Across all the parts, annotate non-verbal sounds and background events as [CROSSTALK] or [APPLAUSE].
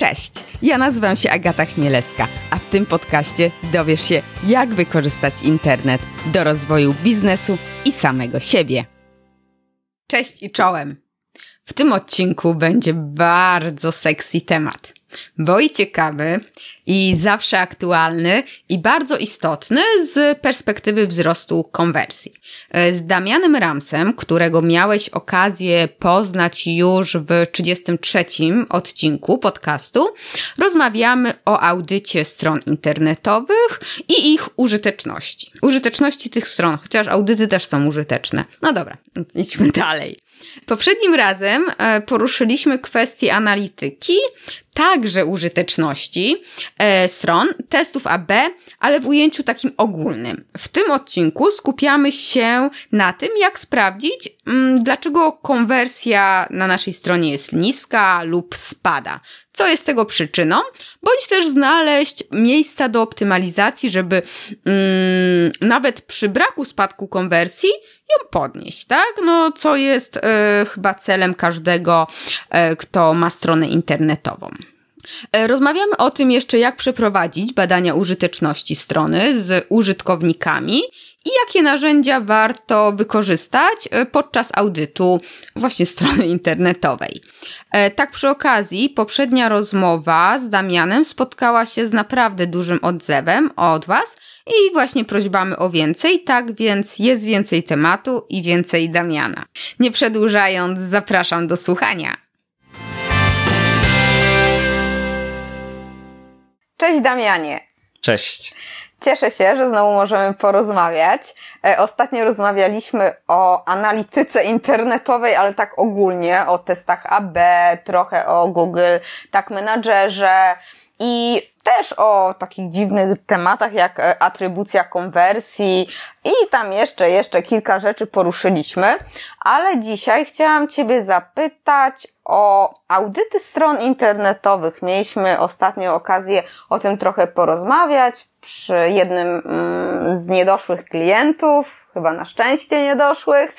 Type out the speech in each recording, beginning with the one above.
Cześć, ja nazywam się Agata Chmielewska, a w tym podcaście dowiesz się, jak wykorzystać internet do rozwoju biznesu i samego siebie. Cześć i czołem! W tym odcinku będzie bardzo sexy temat bo i ciekawy, i zawsze aktualny, i bardzo istotny z perspektywy wzrostu konwersji. E, z Damianem Ramsem, którego miałeś okazję poznać już w 33 odcinku podcastu, rozmawiamy o audycie stron internetowych i ich użyteczności. Użyteczności tych stron, chociaż audyty też są użyteczne. No dobra, idźmy dalej. Poprzednim razem e, poruszyliśmy kwestię analityki, także użyteczności e, stron, testów AB, ale w ujęciu takim ogólnym. W tym odcinku skupiamy się na tym, jak sprawdzić, mm, dlaczego konwersja na naszej stronie jest niska lub spada. Co jest tego przyczyną, bądź też znaleźć miejsca do optymalizacji, żeby mm, nawet przy braku spadku konwersji ją podnieść, tak? No, co jest e, chyba celem każdego, e, kto ma stronę internetową. E, rozmawiamy o tym jeszcze, jak przeprowadzić badania użyteczności strony z użytkownikami i jakie narzędzia warto wykorzystać e, podczas audytu właśnie strony internetowej. E, tak przy okazji, poprzednia rozmowa z Damianem spotkała się z naprawdę dużym odzewem od Was i właśnie prośbamy o więcej, tak więc jest więcej tematu i więcej Damiana. Nie przedłużając, zapraszam do słuchania. Cześć Damianie. Cześć. Cieszę się, że znowu możemy porozmawiać. E, ostatnio rozmawialiśmy o analityce internetowej, ale tak ogólnie, o testach AB, trochę o Google Tag Managerze i też o takich dziwnych tematach jak e, atrybucja konwersji i tam jeszcze, jeszcze kilka rzeczy poruszyliśmy, ale dzisiaj chciałam Ciebie zapytać o audyty stron internetowych. Mieliśmy ostatnio okazję o tym trochę porozmawiać przy jednym mm, z niedoszłych klientów, chyba na szczęście niedoszłych.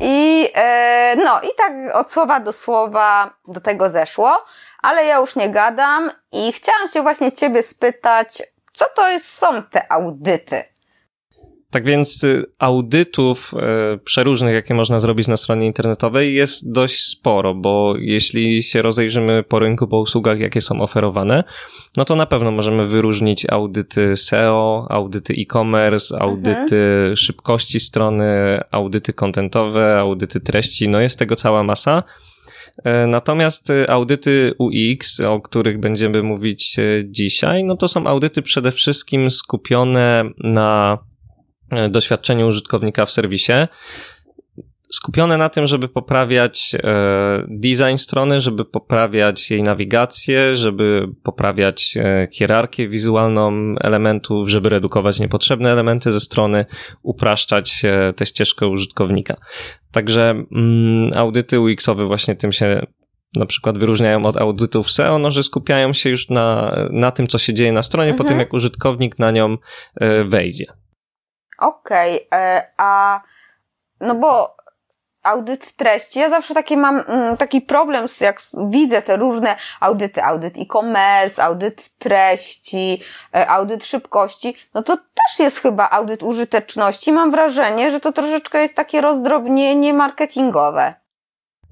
I e, no, i tak od słowa do słowa do tego zeszło, ale ja już nie gadam i chciałam się właśnie Ciebie spytać, co to jest, są te audyty? Tak więc y, audytów e, przeróżnych, jakie można zrobić na stronie internetowej jest dość sporo, bo jeśli się rozejrzymy po rynku, po usługach, jakie są oferowane, no to na pewno możemy wyróżnić audyty SEO, audyty e-commerce, audyty mhm. szybkości strony, audyty kontentowe, audyty treści, no jest tego cała masa. E, natomiast y, audyty UX, o których będziemy mówić dzisiaj, no to są audyty przede wszystkim skupione na doświadczeniu użytkownika w serwisie, skupione na tym, żeby poprawiać e, design strony, żeby poprawiać jej nawigację, żeby poprawiać e, hierarchię wizualną elementów, żeby redukować niepotrzebne elementy ze strony, upraszczać tę ścieżkę użytkownika. Także mm, audyty UX-owe właśnie tym się na przykład wyróżniają od audytów SEO, no, że skupiają się już na, na tym, co się dzieje na stronie, mhm. po tym jak użytkownik na nią wejdzie. Okej, okay, e, a no bo audyt treści, ja zawsze taki mam mm, taki problem, jak widzę te różne audyty, audyt e-commerce, audyt treści, e, audyt szybkości, no to też jest chyba audyt użyteczności. Mam wrażenie, że to troszeczkę jest takie rozdrobnienie marketingowe.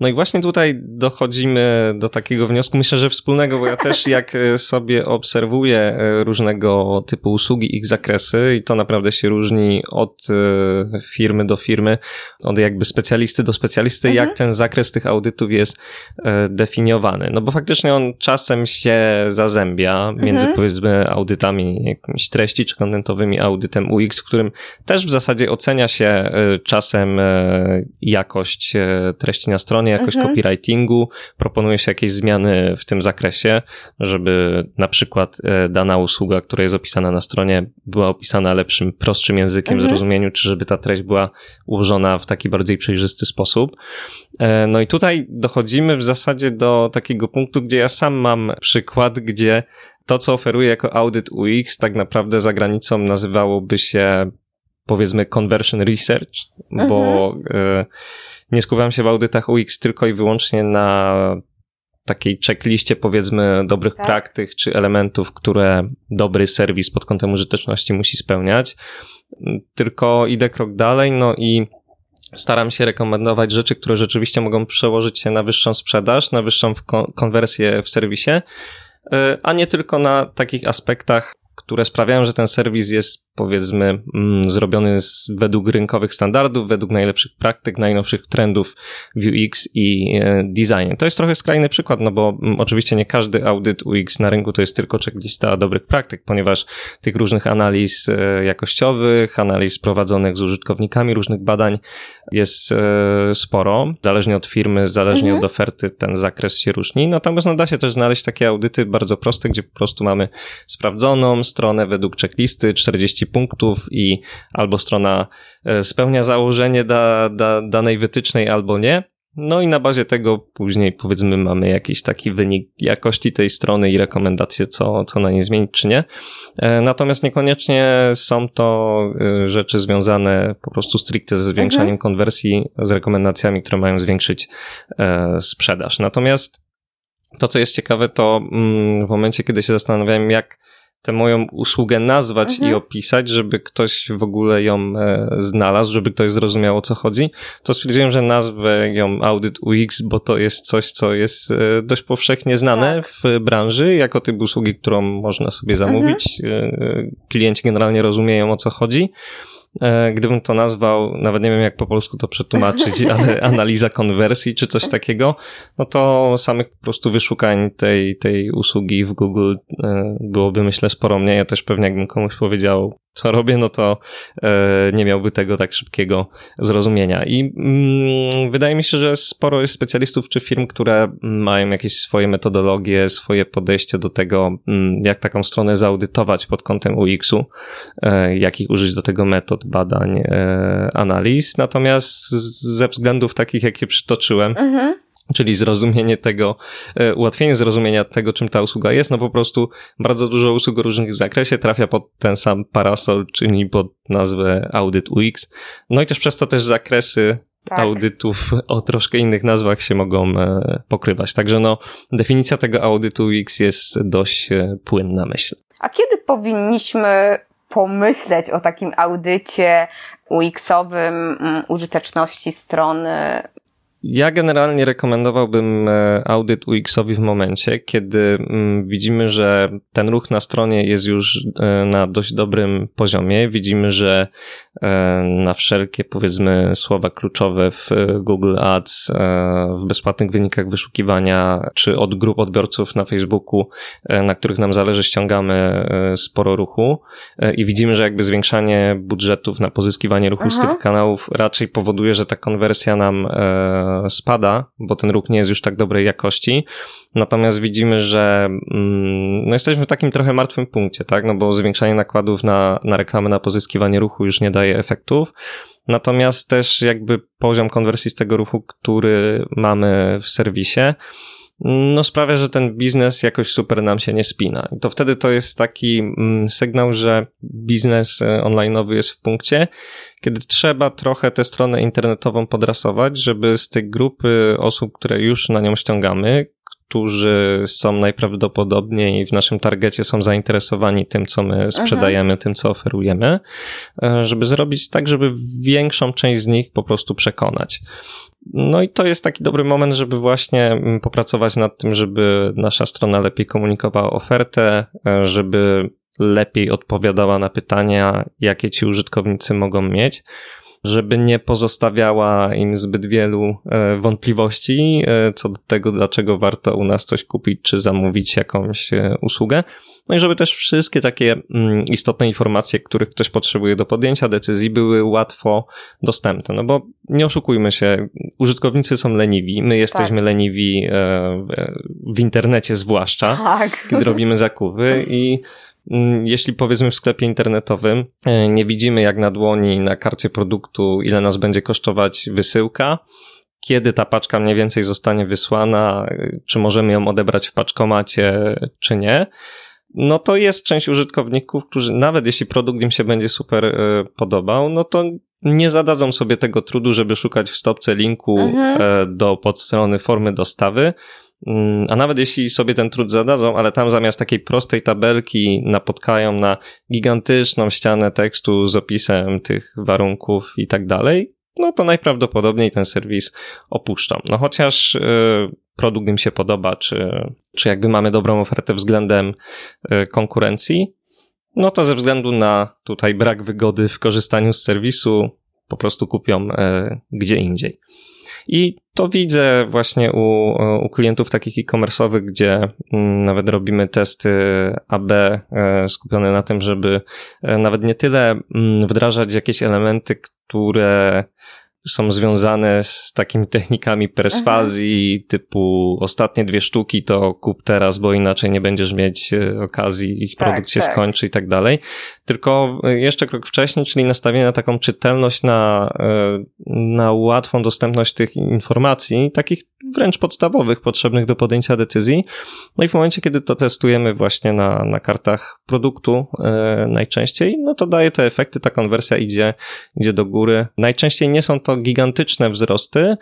No i właśnie tutaj dochodzimy do takiego wniosku, myślę, że wspólnego, bo ja też [LAUGHS] jak e, sobie obserwuję e, różnego typu usługi, ich zakresy i to naprawdę się różni od e, firmy do firmy, od jakby specjalisty do specjalisty, mhm. jak ten zakres tych audytów jest definiowany. No bo faktycznie on czasem się zazębia między mhm. powiedzmy audytami jakimiś treści czy kontentowymi audytem UX, w którym też w zasadzie ocenia się czasem jakość treści na stronie, jakoś mhm. copywritingu, proponuje się jakieś zmiany w tym zakresie, żeby na przykład e, dana usługa, która jest opisana na stronie, była opisana lepszym, prostszym językiem, mhm. zrozumieniu, czy żeby ta treść była ułożona w taki bardziej przejrzysty sposób. E, no i tutaj dochodzimy w zasadzie do takiego punktu, gdzie ja sam mam przykład, gdzie to, co oferuję jako audyt UX, tak naprawdę za granicą nazywałoby się powiedzmy conversion research, bo mhm. e, nie skupiam się w audytach UX tylko i wyłącznie na takiej checkliście powiedzmy dobrych tak. praktyk czy elementów, które dobry serwis pod kątem użyteczności musi spełniać, tylko idę krok dalej, no i staram się rekomendować rzeczy, które rzeczywiście mogą przełożyć się na wyższą sprzedaż, na wyższą konwersję w serwisie, e, a nie tylko na takich aspektach, które sprawiają, że ten serwis jest powiedzmy mm, zrobiony z, według rynkowych standardów, według najlepszych praktyk, najnowszych trendów w UX i e, designie. To jest trochę skrajny przykład, no bo mm, oczywiście nie każdy audyt UX na rynku to jest tylko checklista dobrych praktyk, ponieważ tych różnych analiz e, jakościowych, analiz prowadzonych z użytkownikami, różnych badań jest e, sporo. Zależnie od firmy, zależnie mhm. od oferty ten zakres się różni. Natomiast no, da się też znaleźć takie audyty bardzo proste, gdzie po prostu mamy sprawdzoną stronę według checklisty, 40 punktów i albo strona e, spełnia założenie da, da, danej wytycznej, albo nie. No i na bazie tego później powiedzmy mamy jakiś taki wynik jakości tej strony i rekomendacje, co, co na niej zmienić, czy nie. E, natomiast niekoniecznie są to e, rzeczy związane po prostu stricte ze zwiększaniem mhm. konwersji, z rekomendacjami, które mają zwiększyć sprzedaż. Natomiast to, co jest ciekawe, to mm, w momencie, kiedy się zastanawiałem, jak tę moją usługę nazwać mhm. i opisać, żeby ktoś w ogóle ją e, znalazł, żeby ktoś zrozumiał o co chodzi, to stwierdziłem, że nazwę ją Audit UX, bo to jest coś, co jest e, dość powszechnie znane tak. w branży, jako typ usługi, którą można sobie zamówić. Mhm. E, klienci generalnie rozumieją o co chodzi. E, gdybym to nazwał, nawet nie wiem jak po polsku to przetłumaczyć, [LAUGHS] ale analiza konwersji czy coś takiego, no to samych po prostu wyszukań tej, tej usługi w Google e, byłoby myślę sporo mniej. Ja też pewnie jakbym komuś powiedział, co robię, no to e, nie miałby tego tak szybkiego zrozumienia. I mm, wydaje mi się, że sporo jest specjalistów czy firm, które mają jakieś swoje metodologie, swoje podejście do tego, mm, jak taką stronę zaudytować pod kątem UX-u, e, jakich użyć do tego metod, badań, e, analiz. Natomiast ze względów takich, jakie przytoczyłem, mhm czyli zrozumienie tego, e, ułatwienie zrozumienia tego, czym ta usługa jest, no po prostu bardzo dużo usług o różnych zakresie trafia pod ten sam parasol, czyli pod nazwę Audit UX. No i też przez to też zakresy tak. audytów o troszkę innych nazwach się mogą e, pokrywać. Także no, definicja tego audytu UX jest dość e, płynna, myślę. A kiedy powinniśmy pomyśleć o takim audycie UX-owym mm, użyteczności strony ja generalnie rekomendowałbym e, audyt UX-owi w momencie, kiedy mm, widzimy, że ten ruch na stronie jest już e, na dość dobrym poziomie. Widzimy, że na wszelkie powiedzmy słowa kluczowe w Google Ads, w bezpłatnych wynikach wyszukiwania, czy od grup odbiorców na Facebooku, na których nam zależy, ściągamy sporo ruchu i widzimy, że jakby zwiększanie budżetów na pozyskiwanie ruchu Aha. z tych kanałów raczej powoduje, że ta konwersja nam spada, bo ten róg nie jest już tak dobrej jakości. Natomiast widzimy, że mm, no jesteśmy w takim trochę martwym punkcie, tak? No bo zwiększanie nakładów na, na reklamę, na pozyskiwanie ruchu już nie daje efektów. Natomiast też jakby poziom konwersji z tego ruchu, który mamy w serwisie, no sprawia, że ten biznes jakoś super nam się nie spina. I to wtedy to jest taki mm, sygnał, że biznes e, online'owy jest w punkcie, kiedy trzeba trochę tę stronę internetową podrasować, żeby z tej grupy osób, które już na nią ściągamy, którzy są najprawdopodobniej w naszym targecie są zainteresowani tym, co my sprzedajemy, Aha. tym, co oferujemy, e, żeby zrobić tak, żeby większą część z nich po prostu przekonać. No i to jest taki dobry moment, żeby właśnie mm, popracować nad tym, żeby nasza strona lepiej komunikowała ofertę, e, żeby lepiej odpowiadała na pytania, jakie ci użytkownicy mogą mieć żeby nie pozostawiała im zbyt wielu e, wątpliwości e, co do tego, dlaczego warto u nas coś kupić czy zamówić jakąś e, usługę. No i żeby też wszystkie takie mm, istotne informacje, których ktoś potrzebuje do podjęcia decyzji, były łatwo dostępne. No bo nie oszukujmy się, użytkownicy są leniwi, my jesteśmy tak. leniwi w internecie zwłaszcza, tak. kiedy robimy zakupy i jeśli powiedzmy w sklepie internetowym e, nie widzimy jak na dłoni na karcie produktu, ile nas będzie kosztować wysyłka, kiedy ta paczka mniej więcej zostanie wysłana, e, czy możemy ją odebrać w paczkomacie, czy nie, no to jest część użytkowników, którzy nawet jeśli produkt im się będzie super e, podobał, no to nie zadadzą sobie tego trudu, żeby szukać w stopce linku mhm. do podstrony formy dostawy, Mm, a nawet jeśli sobie ten trud zadadzą, ale tam zamiast takiej prostej tabelki napotkają na gigantyczną ścianę tekstu z opisem tych warunków i tak dalej, no to najprawdopodobniej ten serwis opuszczą. No chociaż y, produkt im się podoba, czy, czy jakby mamy dobrą ofertę względem y, konkurencji, no to ze względu na tutaj brak wygody w korzystaniu z serwisu po prostu kupią y, gdzie indziej. I to widzę właśnie u, u klientów takich e-commerce'owych, gdzie mm, nawet robimy testy AB e, skupione na tym, żeby e, nawet nie tyle mm, wdrażać jakieś elementy, które są związane z takimi technikami perswazji, Aha. typu ostatnie dwie sztuki to kup teraz, bo inaczej nie będziesz mieć e, okazji, ich tak, produkt się tak. skończy i tak dalej. Tylko e, jeszcze krok wcześniej, czyli nastawienie na taką czytelność, na, e, na łatwą dostępność tych informacji, takich wręcz podstawowych, potrzebnych do podjęcia decyzji. No i w momencie, kiedy to testujemy właśnie na, na kartach produktu najczęściej, no to daje te efekty, ta konwersja idzie, idzie do góry. Najczęściej nie są to gigantyczne wzrosty,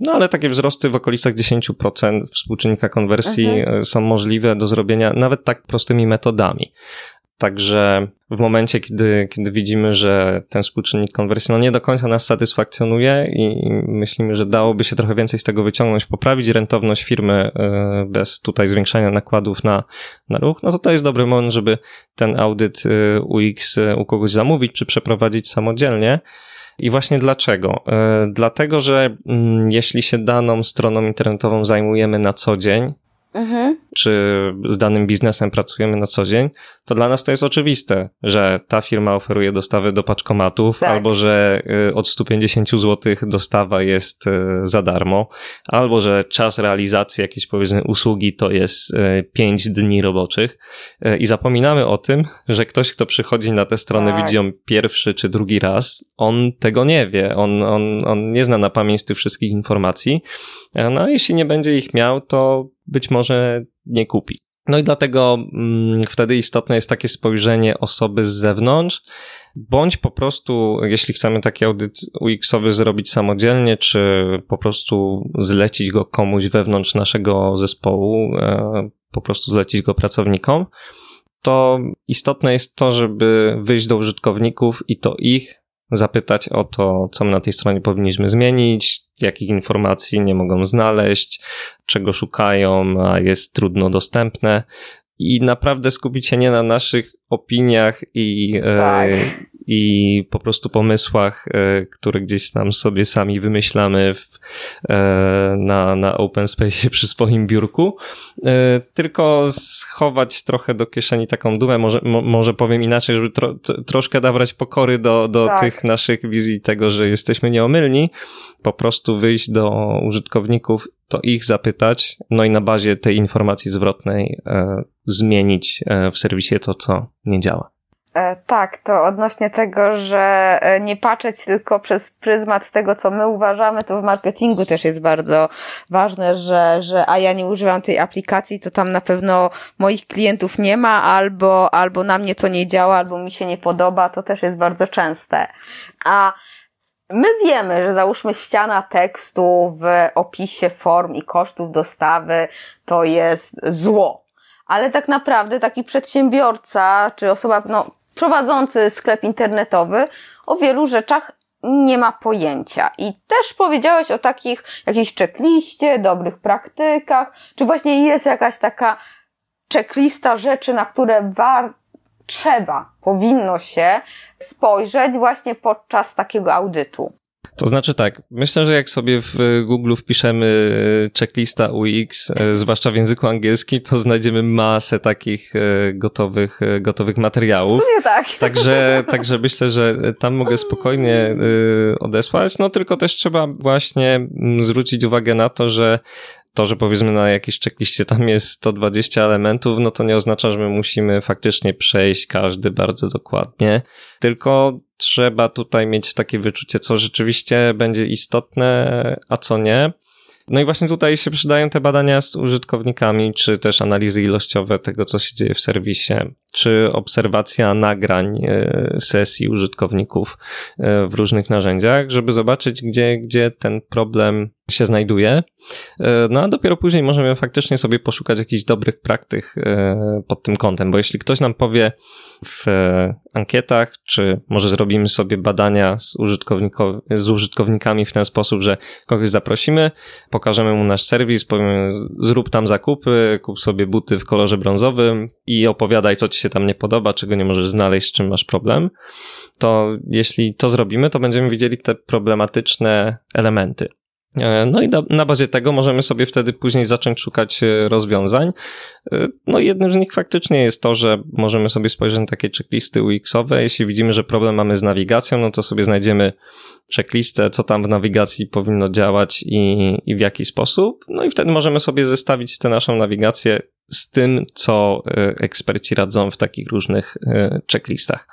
no ale takie wzrosty w okolicach 10% współczynnika konwersji mhm. są możliwe do zrobienia nawet tak prostymi metodami. Także w momencie, kiedy, kiedy widzimy, że ten współczynnik konwersji no nie do końca nas satysfakcjonuje i myślimy, że dałoby się trochę więcej z tego wyciągnąć, poprawić rentowność firmy e, bez tutaj zwiększania nakładów na, na ruch, no to to jest dobry moment, żeby ten audyt e, UX e, u kogoś zamówić czy przeprowadzić samodzielnie. I właśnie dlaczego? Dlatego, że mm, jeśli się daną stroną internetową zajmujemy na co dzień, mhm. czy z danym biznesem pracujemy na co dzień, to dla nas to jest oczywiste, że ta firma oferuje dostawy do paczkomatów, tak. albo że y, od 150 zł dostawa jest y, za darmo, albo że czas realizacji jakiejś powiedzmy usługi to jest 5 y, dni roboczych i zapominamy o tym, że ktoś, kto przychodzi na tę stronę, tak. widzi ją pierwszy czy drugi raz, on tego nie wie, on, on, on nie zna na pamięć tych wszystkich informacji, no a jeśli nie będzie ich miał, to być może nie kupi. No i dlatego mm, wtedy istotne jest takie spojrzenie osoby z zewnątrz, bądź po prostu, jeśli chcemy taki audyt UX-owy zrobić samodzielnie, czy po prostu zlecić go komuś wewnątrz naszego zespołu, e, po prostu zlecić go pracownikom, to istotne jest to, żeby wyjść do użytkowników i to ich zapytać o to, co na tej stronie powinniśmy zmienić, jakich informacji nie mogą znaleźć, czego szukają, a jest trudno dostępne. I naprawdę skupić się nie na naszych opiniach i, e, tak i po prostu pomysłach, e, które gdzieś tam sobie sami wymyślamy w, e, na, na open space [LAUGHS] przy swoim biurku, e, tylko schować trochę do kieszeni taką dumę, może, mo, może powiem inaczej, żeby tro, troszkę dawać pokory do, do tak. tych naszych wizji tego, że jesteśmy nieomylni, po prostu wyjść do użytkowników, to ich zapytać, no i na bazie tej informacji zwrotnej e, zmienić w serwisie to, co nie działa. E, tak, to odnośnie tego, że e, nie patrzeć tylko przez pryzmat tego, co my uważamy, to w marketingu też jest bardzo ważne, że, że a ja nie używam tej aplikacji, to tam na pewno moich klientów nie ma, albo, albo na mnie to nie działa, albo mi się nie podoba, to też jest bardzo częste. A My wiemy, że załóżmy ściana tekstu w opisie form i kosztów dostawy to jest zło. Ale tak naprawdę taki przedsiębiorca, czy osoba, no, prowadzący sklep internetowy o wielu rzeczach nie ma pojęcia. I też powiedziałeś o takich jakiejś checkliście, dobrych praktykach, czy właśnie jest jakaś taka checklista rzeczy, na które war, trzeba, powinno się spojrzeć właśnie podczas takiego audytu. To znaczy tak, myślę, że jak sobie w Google wpiszemy e, checklista UX, e, zwłaszcza w języku angielskim, to znajdziemy masę takich e, gotowych, gotowych materiałów. Nie tak. Także, także myślę, że tam mogę spokojnie odesłać, no tylko też trzeba właśnie mm, zwrócić uwagę na to, że to, że powiedzmy na jakiejś checkliście tam jest 120 elementów, no to nie oznacza, że my musimy faktycznie przejść każdy bardzo dokładnie, tylko trzeba tutaj mieć takie wyczucie, co rzeczywiście będzie istotne, a co nie. No i właśnie tutaj się przydają te badania z użytkownikami, czy też analizy ilościowe tego, co się dzieje w serwisie. Czy obserwacja nagrań sesji użytkowników w różnych narzędziach, żeby zobaczyć, gdzie, gdzie ten problem się znajduje. No a dopiero później możemy faktycznie sobie poszukać jakichś dobrych praktyk pod tym kątem, bo jeśli ktoś nam powie w ankietach, czy może zrobimy sobie badania z, z użytkownikami w ten sposób, że kogoś zaprosimy, pokażemy mu nasz serwis, powiemy zrób tam zakupy, kup sobie buty w kolorze brązowym i opowiadaj, co ci się tam nie podoba, czego nie możesz znaleźć, z czym masz problem. To jeśli to zrobimy, to będziemy widzieli te problematyczne elementy. E, no i na bazie tego możemy sobie wtedy później zacząć szukać e, rozwiązań. E, no jednym z nich faktycznie jest to, że możemy sobie spojrzeć na takie checklisty UX-owe. Jeśli widzimy, że problem mamy z nawigacją, no to sobie znajdziemy checklistę, co tam w nawigacji powinno działać i, i w jaki sposób. No i wtedy możemy sobie zestawić tę naszą nawigację z tym, co e, eksperci radzą w takich różnych e, checklistach.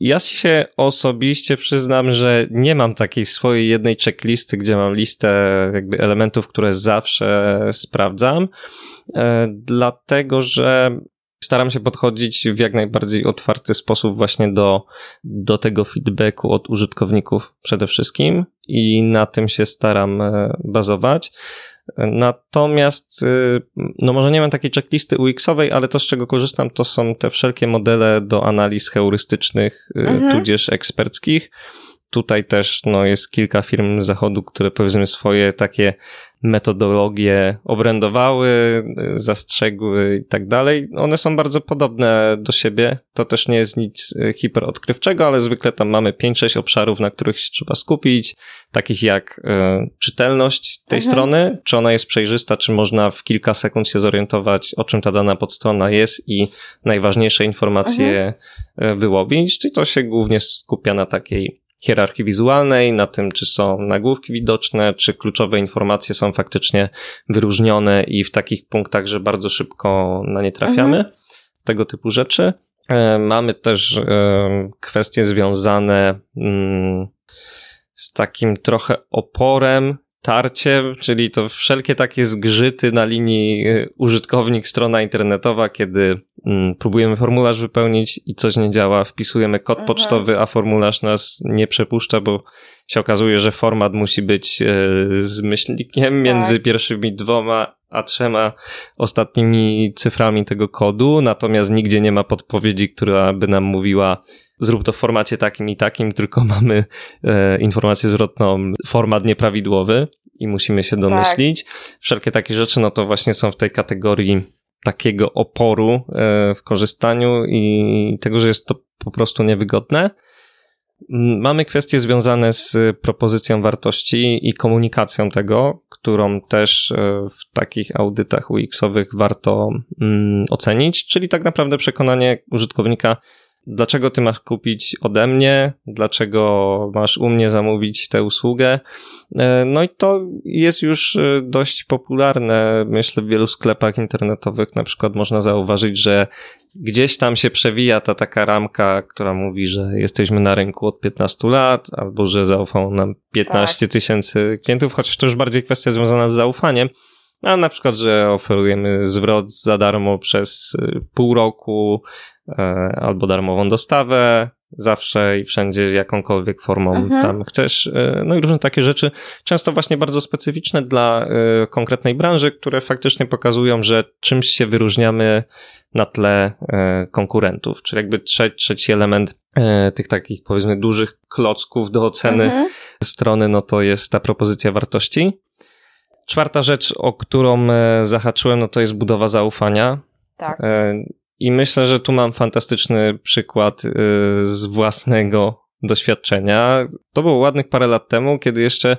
Ja się osobiście przyznam, że nie mam takiej swojej jednej checklisty, gdzie mam listę jakby elementów, które zawsze sprawdzam, e, dlatego że staram się podchodzić w jak najbardziej otwarty sposób właśnie do, do tego feedbacku od użytkowników przede wszystkim i na tym się staram bazować. Natomiast, y, no może nie mam takiej checklisty UX-owej, ale to z czego korzystam to są te wszelkie modele do analiz heurystycznych, y, mhm. tudzież eksperckich. Tutaj też no, jest kilka firm zachodu, które powiedzmy swoje takie metodologie obrędowały, zastrzegły i tak dalej. One są bardzo podobne do siebie. To też nie jest nic e, hiperodkrywczego, ale zwykle tam mamy 5-6 obszarów, na których się trzeba skupić, takich jak y, czytelność tej mhm. strony, czy ona jest przejrzysta, czy można w kilka sekund się zorientować, o czym ta dana podstrona jest i najważniejsze informacje mhm. wyłowić, czyli to się głównie skupia na takiej hierarchii wizualnej, na tym, czy są nagłówki widoczne, czy kluczowe informacje są faktycznie wyróżnione i w takich punktach, że bardzo szybko na nie trafiamy. Mhm. Tego typu rzeczy. E, mamy też e, kwestie związane mm, z takim trochę oporem tarcie, czyli to wszelkie takie zgrzyty na linii y, użytkownik, strona internetowa, kiedy mm, próbujemy formularz wypełnić i coś nie działa, wpisujemy kod mhm. pocztowy, a formularz nas nie przepuszcza, bo się okazuje, że format musi być y, z myślnikiem między tak. pierwszymi dwoma a trzema ostatnimi cyframi tego kodu, natomiast nigdzie nie ma podpowiedzi, która by nam mówiła, zrób to w formacie takim i takim, tylko [LAUGHS] mamy e, informację zwrotną, format nieprawidłowy i musimy się domyślić. Tak. Wszelkie takie rzeczy, no to właśnie są w tej kategorii takiego oporu e, w korzystaniu i tego, że jest to po prostu niewygodne. Mamy kwestie związane z propozycją wartości i komunikacją tego, którą też e, w takich audytach UX-owych warto mm, ocenić, czyli tak naprawdę przekonanie użytkownika, dlaczego ty masz kupić ode mnie, dlaczego masz u mnie zamówić tę usługę. E, no i to jest już e, dość popularne, myślę, w wielu sklepach internetowych. Na przykład można zauważyć, że gdzieś tam się przewija ta taka ramka, która mówi, że jesteśmy na rynku od 15 lat, albo że zaufał nam 15 tak. tysięcy klientów, chociaż to już bardziej kwestia związana z zaufaniem. A na przykład, że oferujemy zwrot za darmo przez e, pół roku, albo darmową dostawę, zawsze i wszędzie jakąkolwiek formą mhm. tam chcesz. E, no i różne takie rzeczy, często właśnie bardzo specyficzne dla e, konkretnej branży, które faktycznie pokazują, że czymś się wyróżniamy na tle konkurentów. Czyli jakby trzeci, trzeci element tych takich powiedzmy dużych klocków do oceny mhm. strony, no to jest ta propozycja wartości. Czwarta rzecz, o którą zahaczyłem, no to jest budowa zaufania. Tak. I myślę, że tu mam fantastyczny przykład y, z własnego doświadczenia. To było ładnych parę lat temu, kiedy jeszcze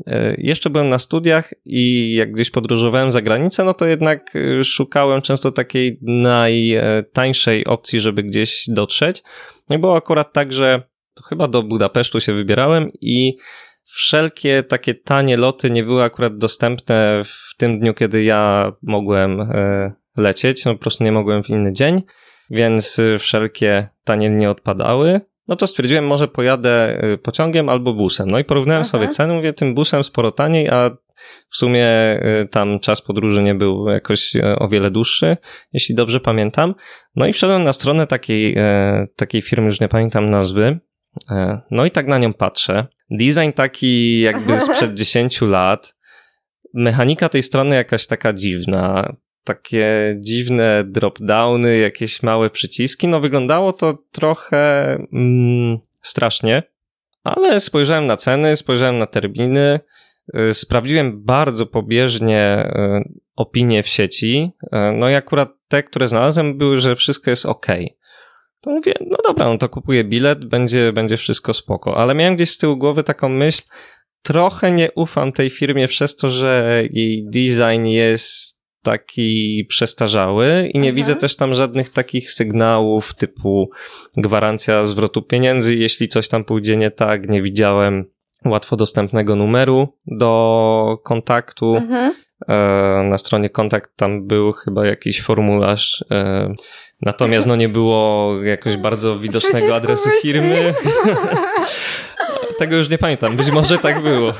y, jeszcze byłem na studiach i jak gdzieś podróżowałem za granicę, no to jednak y, szukałem często takiej najtańszej opcji, żeby gdzieś dotrzeć. No i było akurat tak, że to chyba do Budapesztu się wybierałem i wszelkie takie tanie loty nie były akurat dostępne w tym dniu, kiedy ja mogłem lecieć, no po prostu nie mogłem w inny dzień, więc y, wszelkie tanie nie odpadały. No to stwierdziłem, może pojadę y, pociągiem albo busem. No i porównałem Aha. sobie ceny, mówię, tym busem sporo taniej, a W sumie tam czas podróży nie był jakoś o wiele dłuższy, jeśli dobrze pamiętam. No i wszedłem na stronę takiej, takiej firmy, już nie pamiętam nazwy. No i tak na nią patrzę. Design taki jakby sprzed 10 lat. Mechanika tej strony jakaś taka dziwna takie dziwne drop-downy, jakieś małe przyciski. No wyglądało to trochę mm, strasznie, ale spojrzałem na ceny, spojrzałem na terminy, y, sprawdziłem bardzo pobieżnie y, opinie w sieci. Y, no i akurat te, które znalazłem, były, że wszystko jest ok. To mówię, no dobra, no to kupuję bilet, będzie, będzie wszystko spoko. Ale miałem gdzieś z tyłu głowy taką myśl, trochę nie ufam tej firmie przez to, że jej design jest taki przestarzały i nie mhm. widzę też tam żadnych takich sygnałów typu gwarancja zwrotu pieniędzy, jeśli coś tam pójdzie nie tak, nie widziałem łatwo dostępnego numeru do kontaktu. Mhm. Na stronie kontakt tam był chyba jakiś formularz, e, natomiast no nie było jakoś bardzo widocznego adresu firmy. [LAUGHS] Tego już nie pamiętam, być może tak było.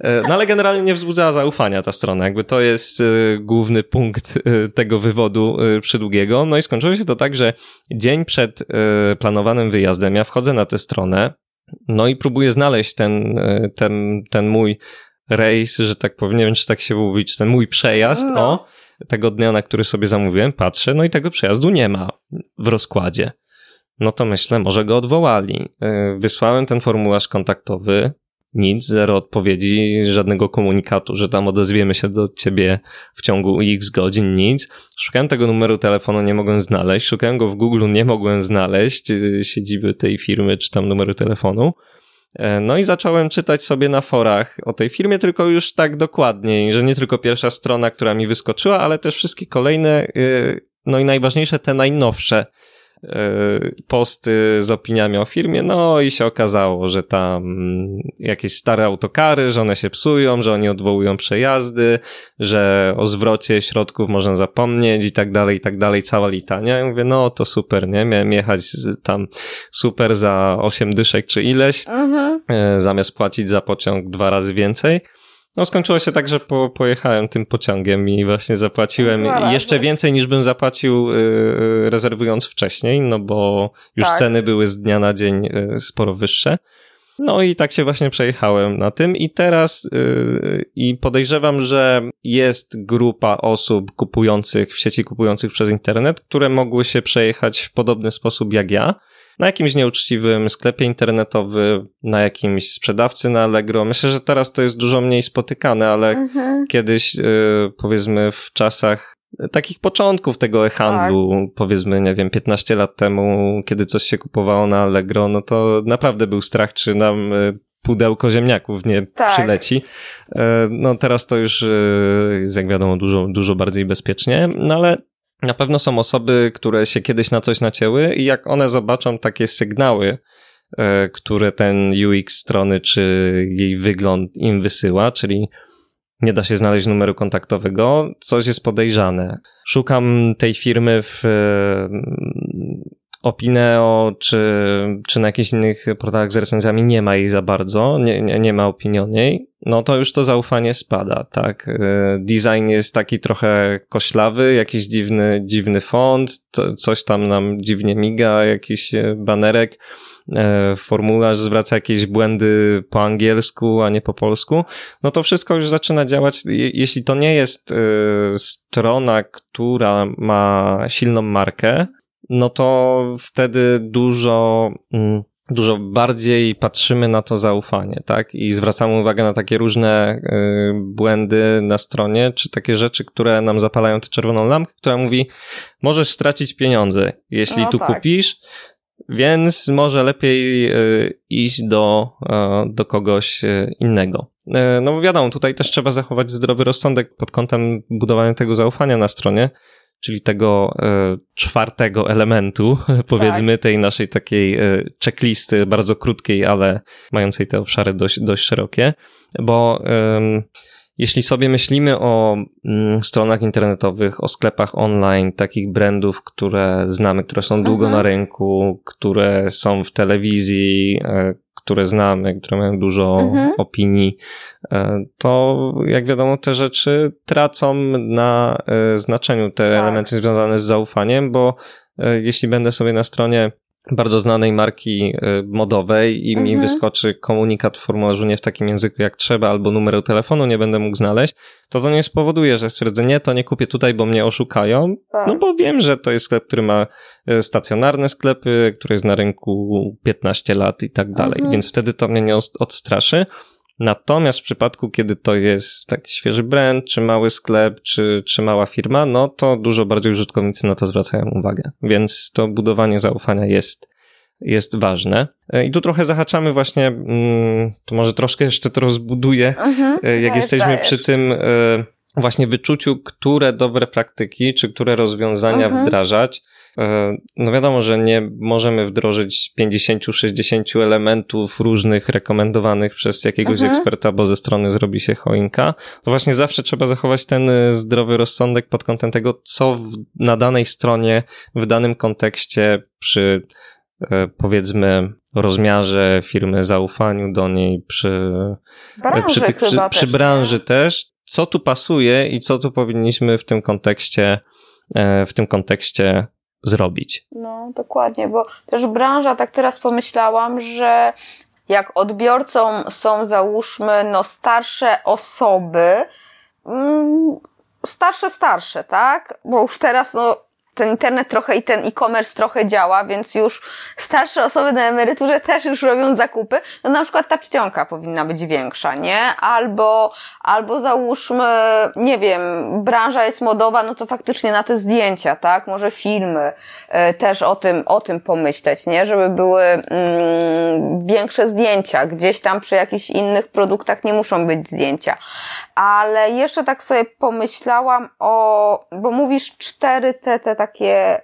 E, no ale generalnie nie wzbudzała zaufania ta strona, jakby to jest e, główny punkt e, tego wywodu przydługiego. No i skończyło się to tak, że dzień przed planowanym wyjazdem ja wchodzę na tę stronę, no i próbuję znaleźć ten, ten, ten mój rejs, że tak powiem, nie wiem czy tak się mówi, czy ten mój przejazd, no. o, tego dnia, na który sobie zamówiłem, patrzę, no i tego przejazdu nie ma w rozkładzie no to myślę, może go odwołali. Wysłałem ten formularz kontaktowy, nic, zero odpowiedzi, żadnego komunikatu, że tam odezwiemy się do ciebie w ciągu x godzin, nic. Szukałem tego numeru telefonu, nie mogłem znaleźć. Szukałem go w Google, nie mogłem znaleźć y, siedziby tej firmy, czy tam numeru telefonu. E, no i zacząłem czytać sobie na forach o tej firmie, tylko już tak dokładniej, że nie tylko pierwsza strona, która mi wyskoczyła, ale też wszystkie kolejne, y, no i najważniejsze, te najnowsze posty z opiniami o firmie, no i się okazało, że tam jakieś stare autokary, że one się psują, że oni odwołują przejazdy, że o zwrocie środków można zapomnieć i tak dalej, i tak dalej, cała litania. Ja mówię, no to super, nie? Miałem jechać tam super za 8 dyszek czy ileś, mhm. E, zamiast płacić za pociąg dwa razy więcej. No skończyło się tak, że po, pojechałem tym pociągiem i właśnie zapłaciłem no, jeszcze więcej niż bym zapłacił yy, rezerwując wcześniej, no bo już tak. ceny były z dnia na dzień yy, sporo wyższe. No i tak się właśnie przejechałem na tym i teraz yy, i podejrzewam, że jest grupa osób kupujących w sieci, kupujących przez internet, które mogły się przejechać w podobny sposób jak ja na jakimś nieuczciwym sklepie internetowym, na jakimś sprzedawcy na Allegro. Myślę, że teraz to jest dużo mniej spotykane, ale mhm. kiedyś, y, powiedzmy, w czasach takich początków tego e-handlu, tak. powiedzmy, nie wiem, 15 lat temu, kiedy coś się kupowało na Allegro, no to naprawdę był strach, czy nam y, pudełko ziemniaków nie tak. przyleci. E, no teraz to już y, jest, jak wiadomo, dużo, dużo bardziej bezpiecznie, no ale na pewno są osoby, które się kiedyś na coś nacięły i jak one zobaczą takie sygnały, e, które ten UX strony czy jej wygląd im wysyła, czyli nie da się znaleźć numeru kontaktowego, coś jest podejrzane. Szukam tej firmy w Opineo czy, czy na jakichś innych portalach z recenzjami nie ma jej za bardzo, nie, nie, nie ma opinii o niej, no to już to zaufanie spada, tak. E, design jest taki trochę koślawy, jakiś dziwny, dziwny font, coś tam nam dziwnie miga, jakiś e, banerek, e, formularz zwraca jakieś błędy po angielsku, a nie po polsku, no to wszystko już zaczyna działać. Jeśli to nie jest strona, która ma silną markę, no to wtedy dużo, mm, dużo bardziej patrzymy na to zaufanie, tak? I zwracamy uwagę na takie różne y, błędy na stronie, czy takie rzeczy, które nam zapalają tę czerwoną lampkę, która mówi, możesz stracić pieniądze, jeśli no tu tak. kupisz, więc może lepiej y, iść do, y, do kogoś innego. No bo wiadomo, tutaj też trzeba zachować zdrowy rozsądek pod kątem budowania tego zaufania na stronie, czyli tego e, czwartego elementu, [LAUGHS] powiedzmy, tak. tej naszej takiej e, checklisty, bardzo krótkiej, ale mającej te obszary dość, dość szerokie, bo jeśli sobie myślimy o mm, stronach internetowych, o sklepach online, takich brandów, które znamy, które są długo mhm. na rynku, które są w telewizji, e, które znamy, które mają dużo mhm. opinii, e, to jak wiadomo, te rzeczy tracą na e, znaczeniu, te tak. elementy związane z zaufaniem, bo e, jeśli będę sobie na stronie bardzo znanej marki y, modowej i mhm. mi wyskoczy komunikat w formularzu nie w takim języku jak trzeba albo numeru telefonu nie będę mógł znaleźć, to to nie spowoduje, że stwierdzę nie, to nie kupię tutaj, bo mnie oszukają, tak. no bo wiem, że to jest sklep, który ma y, stacjonarne sklepy, który jest na rynku 15 lat i tak dalej, mhm. więc wtedy to mnie nie odstraszy. Natomiast w przypadku, kiedy to jest taki świeży brand, czy mały sklep, czy, czy mała firma, no to dużo bardziej użytkownicy na to zwracają uwagę. Więc to budowanie zaufania jest, jest ważne. E, I tu trochę zahaczamy właśnie, mm, to może troszkę jeszcze to rozbuduję, mhm, e, jak jesteśmy dajesz. przy tym e, właśnie wyczuciu, które dobre praktyki, czy które rozwiązania mhm. wdrażać. E, no wiadomo, że nie możemy wdrożyć 50-60 elementów różnych rekomendowanych przez jakiegoś mhm. eksperta, bo ze strony zrobi się choinka. To właśnie zawsze trzeba zachować ten e, zdrowy rozsądek pod kątem tego, co w, na danej stronie, w danym kontekście przy e, powiedzmy rozmiarze firmy, zaufaniu do niej, przy, branży przy, tych, przy, przy branży też, co tu pasuje i co tu powinniśmy w tym kontekście w tym kontekście zrobić. No, dokładnie, bo też branża, tak teraz pomyślałam, że jak odbiorcą są załóżmy no starsze osoby, mm, starsze, starsze, tak? Bo już teraz no ten internet trochę i ten e-commerce trochę działa, więc już starsze osoby na emeryturze też już robią zakupy. No na przykład ta czcionka powinna być większa, nie? Albo, albo załóżmy, nie wiem, branża jest modowa, no to faktycznie na te zdjęcia, tak? Może filmy y, też o tym, o tym pomyśleć, nie? Żeby były mm, większe zdjęcia. Gdzieś tam przy jakichś innych produktach nie muszą być zdjęcia. Ale jeszcze tak sobie pomyślałam o, bo mówisz cztery te, te takie y,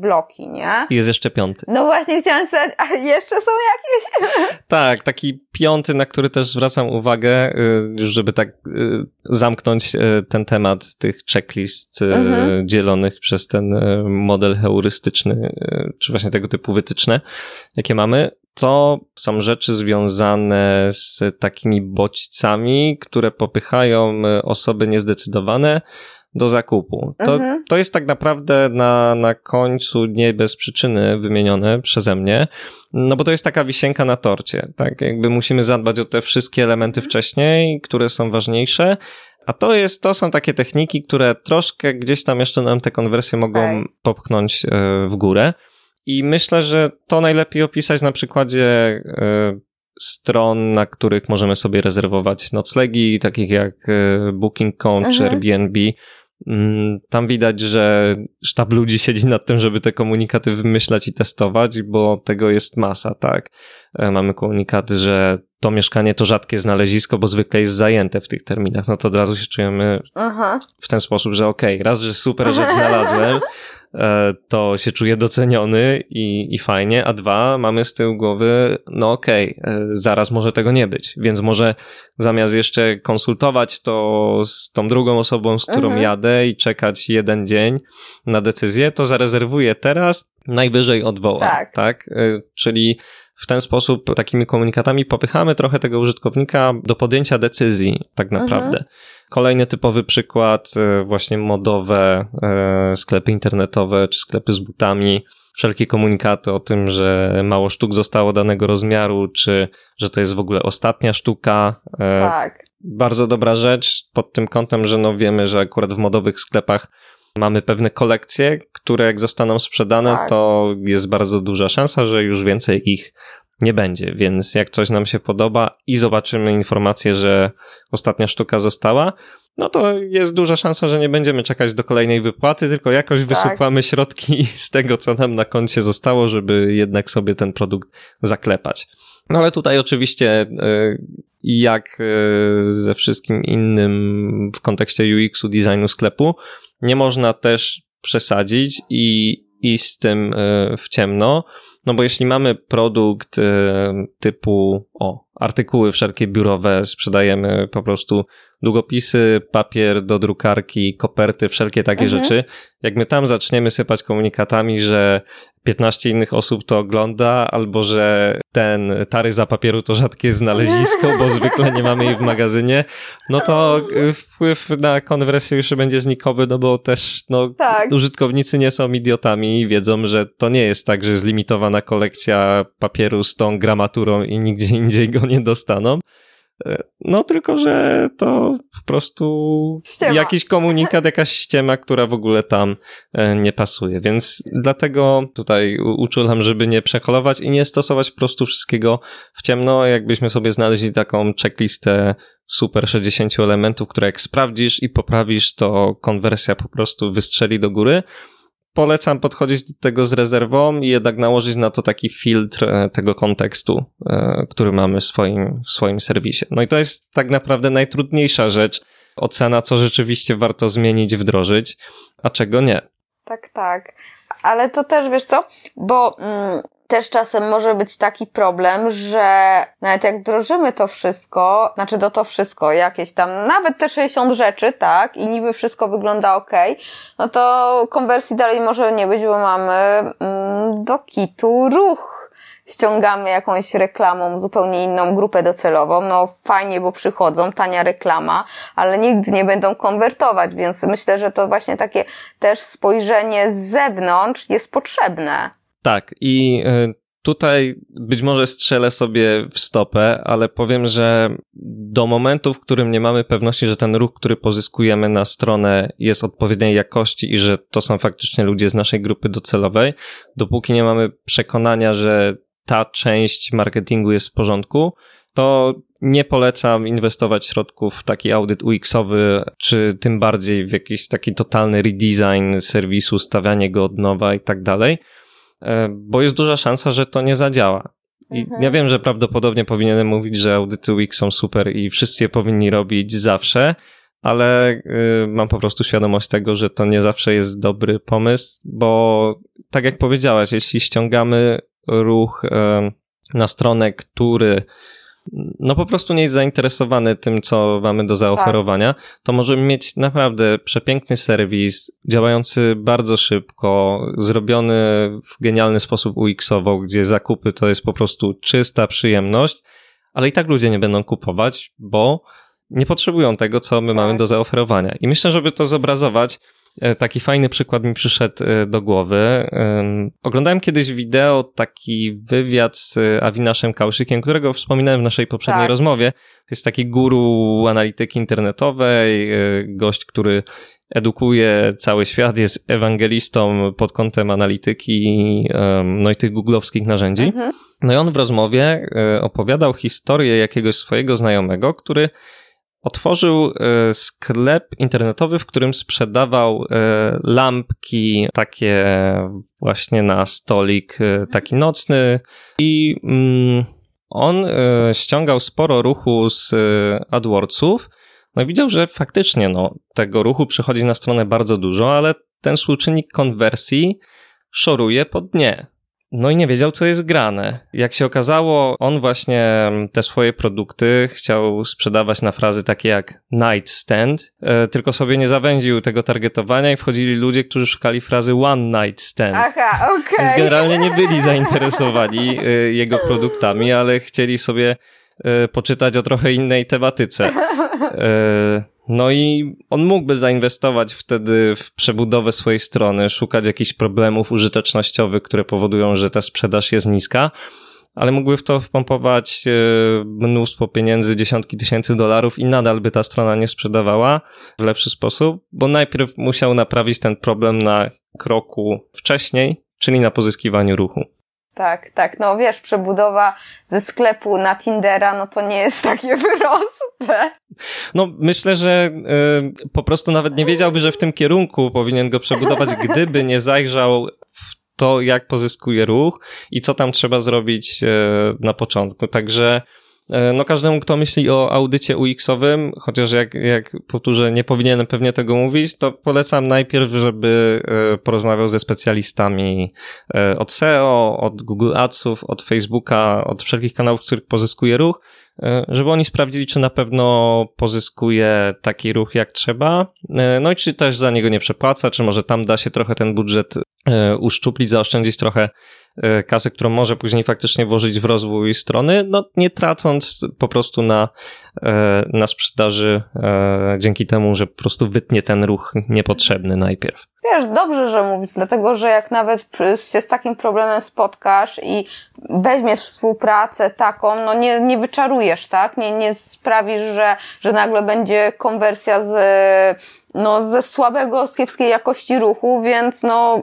bloki, nie? Jest jeszcze piąty. No właśnie chciałam sobie, a jeszcze są jakieś? [LAUGHS] Tak, taki piąty, na który też zwracam uwagę, y, żeby tak y, zamknąć y, ten temat tych checklist y, mhm. dzielonych przez ten y, model heurystyczny, czy właśnie tego typu wytyczne, jakie mamy to są rzeczy związane z takimi bodźcami, które popychają osoby niezdecydowane do zakupu. To, mhm. to jest tak naprawdę na, na końcu nie bez przyczyny wymienione przeze mnie, no bo to jest taka wisienka na torcie, tak? Jakby musimy zadbać o te wszystkie elementy mhm. wcześniej, które są ważniejsze, a to jest, to są takie techniki, które troszkę gdzieś tam jeszcze nam te konwersje mogą okay. popchnąć e, w górę. I myślę, że to najlepiej opisać na przykładzie e, stron, na których możemy sobie rezerwować noclegi, takich jak e, Booking.com mhm. czy Airbnb. Mm, tam widać, że sztab ludzi siedzi nad tym, żeby te komunikaty wymyślać i testować, bo tego jest masa, tak. E, mamy komunikaty, że to mieszkanie to rzadkie znalezisko, bo zwykle jest zajęte w tych terminach. No to od razu się czujemy Aha. w ten sposób, że okej, okay, raz, że super rzecz znalazłem, [LAUGHS] to się czuje doceniony i, i fajnie, a dwa, mamy z tyłu głowy, no okej, okay, e, zaraz może tego nie być, więc może zamiast jeszcze konsultować to z tą drugą osobą, z którą mhm. jadę i czekać jeden dzień na decyzję, to zarezerwuję teraz, najwyżej odwołam, tak? tak? E, czyli w ten sposób takimi komunikatami popychamy trochę tego użytkownika do podjęcia decyzji, tak mhm. naprawdę. Mhm. Kolejny typowy przykład, e, właśnie modowe e, sklepy internetowe czy sklepy z butami. Wszelkie komunikaty o tym, że mało sztuk zostało danego rozmiaru, czy że to jest w ogóle ostatnia sztuka. E, tak. Bardzo dobra rzecz pod tym kątem, że no wiemy, że akurat w modowych sklepach mamy pewne kolekcje, które jak zostaną sprzedane, tak. to jest bardzo duża szansa, że już więcej ich nie będzie, więc jak coś nam się podoba i zobaczymy informację, że ostatnia sztuka została, no to jest duża szansa, że nie będziemy czekać do kolejnej wypłaty, tylko jakoś tak. wysupłamy środki [LAUGHS] z tego, co nam na koncie zostało, żeby jednak sobie ten produkt zaklepać. No ale tutaj oczywiście, e, jak e, ze wszystkim innym w kontekście UX-u, designu sklepu, nie można też przesadzić i iść z tym e, w ciemno, no bo jeśli mamy produkt typu, o, artykuły wszelkie biurowe, sprzedajemy po prostu długopisy, papier do drukarki, koperty, wszelkie takie mhm. rzeczy. Jak my tam zaczniemy sypać komunikatami, że 15 innych osób to ogląda, albo że ten taryza papieru to rzadkie znalezisko, bo zwykle nie mamy jej w magazynie, no to wpływ na konwersję już będzie znikomy, no bo też no, tak. użytkownicy nie są idiotami i wiedzą, że to nie jest tak, że jest limitowana kolekcja papieru z tą gramaturą i nigdzie indziej go [LAUGHS] nie dostaną. E, no tylko, że to po prostu ściema. jakiś komunikat, jakaś ściema, która w ogóle tam e, nie pasuje. Więc dlatego tutaj uczulam, żeby nie przekolować i nie stosować po prostu wszystkiego w ciemno. Jakbyśmy sobie znaleźli taką checklistę super 60 elementów, które jak sprawdzisz i poprawisz, to konwersja po prostu wystrzeli do góry polecam podchodzić do tego z rezerwą i jednak nałożyć na to taki filtr e, tego kontekstu, e, który mamy w swoim, w swoim serwisie. No i to jest tak naprawdę najtrudniejsza rzecz. Ocena, co rzeczywiście warto zmienić, wdrożyć, a czego nie. Tak, tak. Ale to też wiesz co? Bo mm, też czasem może być taki problem, że nawet jak wdrożymy to wszystko, znaczy do to wszystko, jakieś tam, nawet te 60 rzeczy, tak, i niby wszystko wygląda ok, no to konwersji dalej może nie być, bo mamy mm, do kitu ruch. Ściągamy jakąś reklamą zupełnie inną grupę docelową, no fajnie, bo przychodzą, tania reklama, ale nigdy nie będą konwertować, więc myślę, że to właśnie takie też spojrzenie z zewnątrz jest potrzebne. Tak, i y, tutaj być może strzelę sobie w stopę, ale powiem, że do momentu, w którym nie mamy pewności, że ten ruch, który pozyskujemy na stronę jest odpowiedniej jakości i że to są faktycznie ludzie z naszej grupy docelowej, dopóki nie mamy przekonania, że ta część marketingu jest w porządku, to nie polecam inwestować środków w taki audyt UX-owy, czy tym bardziej w jakiś taki totalny redesign serwisu, stawianie go od nowa i tak dalej. E, bo jest duża szansa, że to nie zadziała. I mhm. ja wiem, że prawdopodobnie powinienem mówić, że audyty Wix są super i wszyscy je powinni robić zawsze, ale y, mam po prostu świadomość tego, że to nie zawsze jest dobry pomysł, bo tak jak powiedziałaś, jeśli ściągamy ruch na stronę, który no po prostu nie jest zainteresowany tym, co mamy do zaoferowania, tak. to możemy mieć naprawdę przepiękny serwis, działający bardzo szybko, zrobiony w genialny sposób UX-owo, gdzie zakupy to jest po prostu czysta przyjemność, ale i tak ludzie nie będą kupować, bo nie potrzebują tego, co my tak. mamy do zaoferowania. I myślę, żeby to zobrazować, taki fajny przykład mi przyszedł e, do głowy. Oglądałem kiedyś wideo, taki wywiad z Awinaszem Kałszykiem, którego wspominałem w naszej poprzedniej tak. rozmowie. To jest taki guru analityki internetowej, e, gość, który edukuje cały świat, jest ewangelistą pod kątem analityki, no i tych googlowskich narzędzi. Mhm. No i on w rozmowie opowiadał historię jakiegoś swojego znajomego, który otworzył e, sklep internetowy, w którym sprzedawał e, lampki takie właśnie na stolik, e, taki nocny i mm, on ściągał sporo ruchu z AdWordsów. No i widział, że faktycznie no, tego ruchu przychodzi na stronę bardzo dużo, ale ten współczynnik konwersji szoruje pod dnie. No i nie wiedział, co jest grane. Jak się okazało, on właśnie te swoje produkty chciał sprzedawać na frazy takie jak nightstand, e, tylko sobie nie zawęził tego targetowania i wchodzili ludzie, którzy szukali frazy one night stand. Aha, okej. Okay. Więc generalnie nie byli zainteresowani e, jego produktami, ale chcieli sobie e, poczytać o trochę innej tematyce. No i on mógłby zainwestować wtedy w przebudowę swojej strony, szukać jakichś problemów użytecznościowych, które powodują, że ta sprzedaż jest niska, ale mógłby w to wpompować e, mnóstwo pieniędzy, dziesiątki tysięcy dolarów i nadal by ta strona nie sprzedawała w lepszy sposób, bo najpierw musiał naprawić ten problem na kroku wcześniej, czyli na pozyskiwaniu ruchu. Tak, tak. No wiesz, przebudowa ze sklepu na Tindera, no to nie jest takie [LAUGHS] wyroste. No myślę, że y, po prostu nawet nie wiedziałby, że w tym kierunku powinien go przebudować, [LAUGHS] gdyby nie zajrzał w to, jak pozyskuje ruch i co tam trzeba zrobić y, na początku. Także no każdemu, kto myśli o audycie UX-owym, chociaż jak, jak powtórzę, nie powinienem pewnie tego mówić, to polecam najpierw, żeby e, porozmawiał ze specjalistami e, od SEO, od Google Adsów, od Facebooka, od wszelkich kanałów, w których pozyskuje ruch, żeby oni sprawdzili, czy na pewno pozyskuje taki ruch jak trzeba, no i czy też za niego nie przepłaca, czy może tam da się trochę ten budżet uszczuplić, zaoszczędzić trochę E, kasę, którą może później faktycznie włożyć w rozwój strony, no nie tracąc po prostu na, e, na sprzedaży e, dzięki temu, że po prostu wytnie ten ruch niepotrzebny najpierw. Wiesz, dobrze, że mówisz, dlatego że jak nawet się z takim problemem spotkasz i weźmiesz współpracę taką, no nie, nie wyczarujesz, tak? Nie, nie sprawisz, że, że nagle będzie konwersja z, no, ze słabego, z kiepskiej jakości ruchu, więc no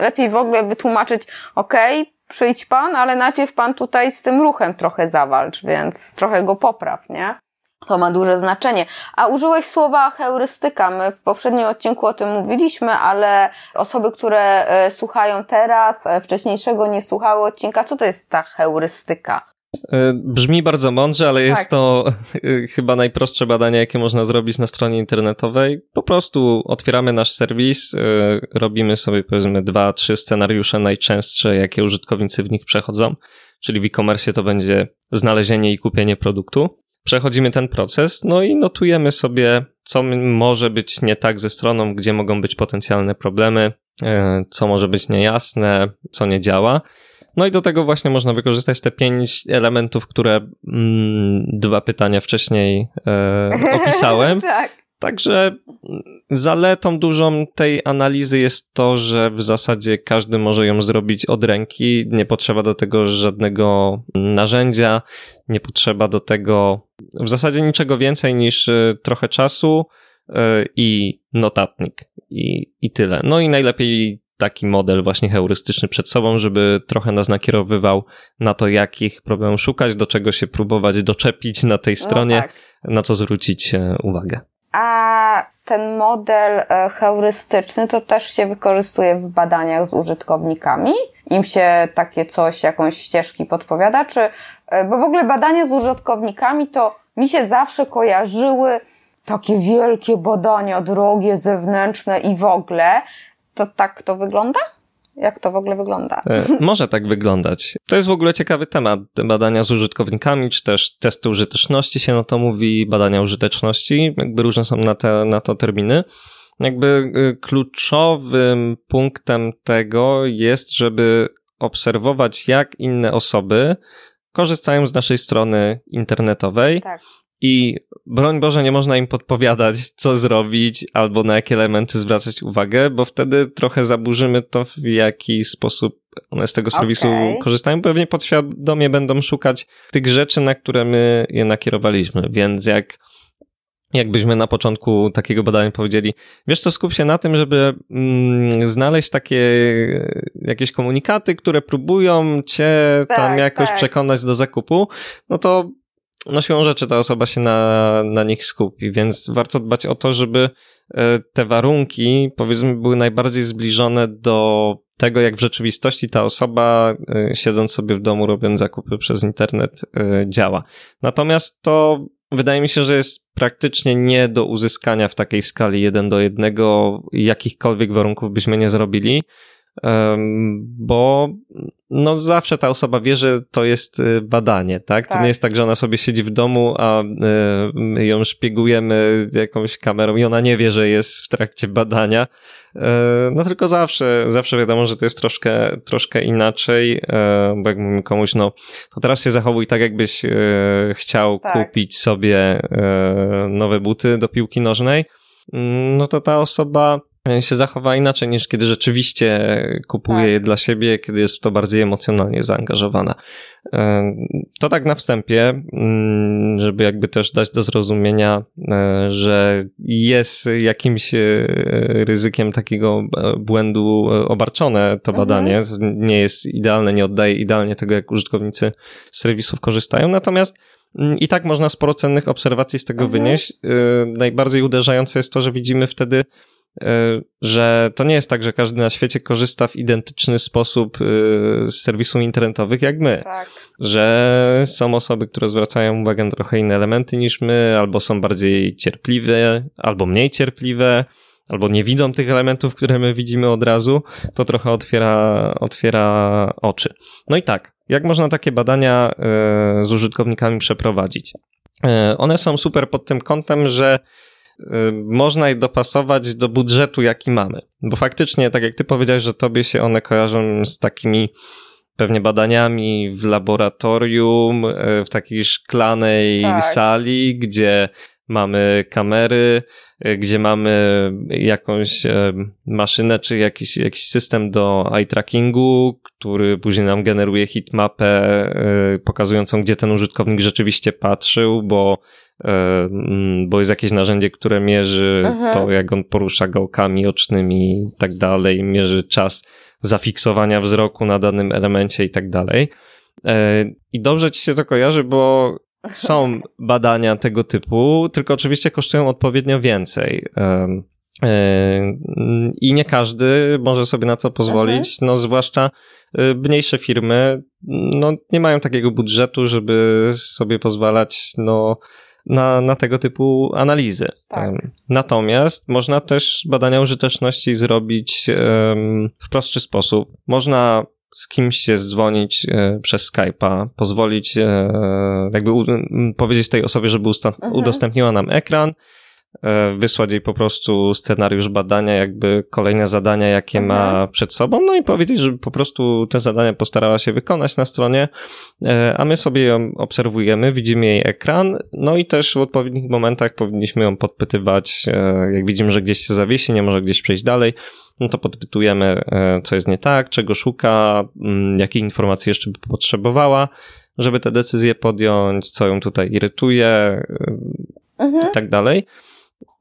lepiej w ogóle wytłumaczyć, okej, okay, przyjdź pan, ale najpierw pan tutaj z tym ruchem trochę zawalcz, więc trochę go popraw, nie? To ma duże znaczenie. A użyłeś słowa heurystyka. My w poprzednim odcinku o tym mówiliśmy, ale osoby, które e, słuchają teraz, e, wcześniejszego nie słuchały odcinka, co to jest ta heurystyka? E, brzmi bardzo mądrze, ale jest tak. to e, chyba najprostsze badanie, jakie można zrobić na stronie internetowej. Po prostu otwieramy nasz serwis, e, robimy sobie powiedzmy dwa, trzy scenariusze najczęstsze, jakie użytkownicy w nich przechodzą. Czyli w e-commerce to będzie znalezienie i kupienie produktu. Przechodzimy ten proces, no i notujemy sobie, co może być nie tak ze stroną, gdzie mogą być potencjalne problemy, co może być niejasne, co nie działa. No i do tego właśnie można wykorzystać te pięć elementów, które mm, dwa pytania wcześniej e, [LAUGHS] opisałem. tak. Także zaletą dużą tej analizy jest to, że w zasadzie każdy może ją zrobić od ręki. Nie potrzeba do tego żadnego narzędzia, nie potrzeba do tego w zasadzie niczego więcej niż e, trochę czasu e, i notatnik i, i tyle. No i najlepiej taki model właśnie heurystyczny przed sobą, żeby trochę nas nakierowywał na to, jakich problemów szukać, do czego się próbować doczepić na tej no stronie, no tak. na co zwrócić e, uwagę. A ten model e, heurystyczny to też się wykorzystuje w badaniach z użytkownikami? Im się takie coś, jakąś ścieżki podpowiada? Czy, e, bo w ogóle badania z użytkownikami to mi się zawsze kojarzyły takie wielkie badania, drogie, zewnętrzne i w ogóle, to tak to wygląda? Jak to w ogóle wygląda? E, może tak wyglądać. To jest w ogóle ciekawy temat. Badania z użytkownikami, czy też testy użyteczności się no to mówi, badania użyteczności, jakby różne są na, te, na to terminy. Jakby y, kluczowym punktem tego jest, żeby obserwować, jak inne osoby korzystają z naszej strony internetowej. Tak. I broń Boże, nie można im podpowiadać, co zrobić albo na jakie elementy zwracać uwagę, bo wtedy trochę zaburzymy to, w jaki sposób one z tego serwisu okay. korzystają. Pewnie podświadomie będą szukać tych rzeczy, na które my je nakierowaliśmy. Więc jak jakbyśmy na początku takiego badania powiedzieli, wiesz co, skup się na tym, żeby mm, znaleźć takie jakieś komunikaty, które próbują cię tak, tam jakoś tak. przekonać do zakupu, no to no siłą rzeczy ta osoba się na, na nich skupi, więc warto dbać o to, żeby e, te warunki, powiedzmy, były najbardziej zbliżone do tego, jak w rzeczywistości ta osoba, e, siedząc sobie w domu, robiąc zakupy przez internet, e, działa. Natomiast to wydaje mi się, że jest praktycznie nie do uzyskania w takiej skali jeden do jednego, jakichkolwiek warunków byśmy nie zrobili bo no zawsze ta osoba wie, że to jest y, badanie, tak? tak? To nie jest tak, że ona sobie siedzi w domu, a my ją szpiegujemy jakąś kamerą i ona nie wie, że jest w trakcie badania. E, no tylko zawsze, zawsze wiadomo, że to jest troszkę, troszkę inaczej, e, bo jak mówimy komuś, no to teraz się zachowuj tak, jakbyś e, chciał tak. kupić sobie nowe buty do piłki nożnej, mm, no to ta osoba się zachowa inaczej niż kiedy rzeczywiście kupuje tak. je dla siebie, kiedy jest w to bardziej emocjonalnie zaangażowana. E, to tak na wstępie, mm, żeby jakby też dać do zrozumienia, e, że jest jakimś e, ryzykiem takiego błędu obarczone to mhm. badanie. Nie jest idealne, nie oddaje idealnie tego, jak użytkownicy serwisów korzystają. Natomiast mm, i tak można sporo cennych obserwacji z tego mhm. wynieść. Najbardziej uderzające jest to, że widzimy wtedy, E, że to nie jest tak, że każdy na świecie korzysta w identyczny sposób e, z serwisów internetowych jak my. Tak. Że są osoby, które zwracają uwagę na trochę inne elementy niż my, albo są bardziej cierpliwe, albo mniej cierpliwe, albo nie widzą tych elementów, które my widzimy od razu, to trochę otwiera, otwiera oczy. No i tak, jak można takie badania e, z użytkownikami przeprowadzić? One są super pod tym kątem, że można je dopasować do budżetu, jaki mamy. Bo faktycznie, tak jak ty powiedziałeś, że tobie się one kojarzą z takimi pewnie badaniami w laboratorium, w takiej szklanej tak. sali, gdzie mamy kamery, e, gdzie mamy jakąś e, maszynę czy jakiś, jakiś system do eye trackingu, który później nam generuje hitmapę e, pokazującą, gdzie ten użytkownik rzeczywiście patrzył, bo mm, bo jest jakieś narzędzie, które mierzy mhm. to, jak on porusza gałkami ocznymi i tak dalej, mierzy czas zafiksowania wzroku na danym elemencie i tak dalej. I dobrze ci się to kojarzy, bo są badania tego typu, tylko oczywiście kosztują odpowiednio więcej. I nie każdy może sobie na to pozwolić, mhm. no zwłaszcza e, mniejsze firmy, no nie mają takiego budżetu, żeby sobie pozwalać, no na, na tego typu analizy. Tak. Natomiast można też badania użyteczności zrobić um, w prostszy sposób. Można z kimś się dzwonić e, przez Skype'a, pozwolić e, jakby powiedzieć tej osobie, żeby mhm. udostępniła nam ekran, e, wysłać jej po prostu scenariusz badania, jakby kolejne zadania, jakie mhm. ma przed sobą, no i powiedzieć, żeby po prostu te zadania postarała się wykonać na stronie, a my sobie ją obserwujemy, widzimy jej ekran, no i też w odpowiednich momentach powinniśmy ją podpytywać, jak widzimy, że gdzieś się zawiesi, nie może gdzieś przejść dalej, no to podpytujemy, e, co jest nie tak, czego szuka, mm, jakie informacje jeszcze by potrzebowała, żeby te decyzje podjąć, co ją tutaj irytuje e, mhm. i tak dalej.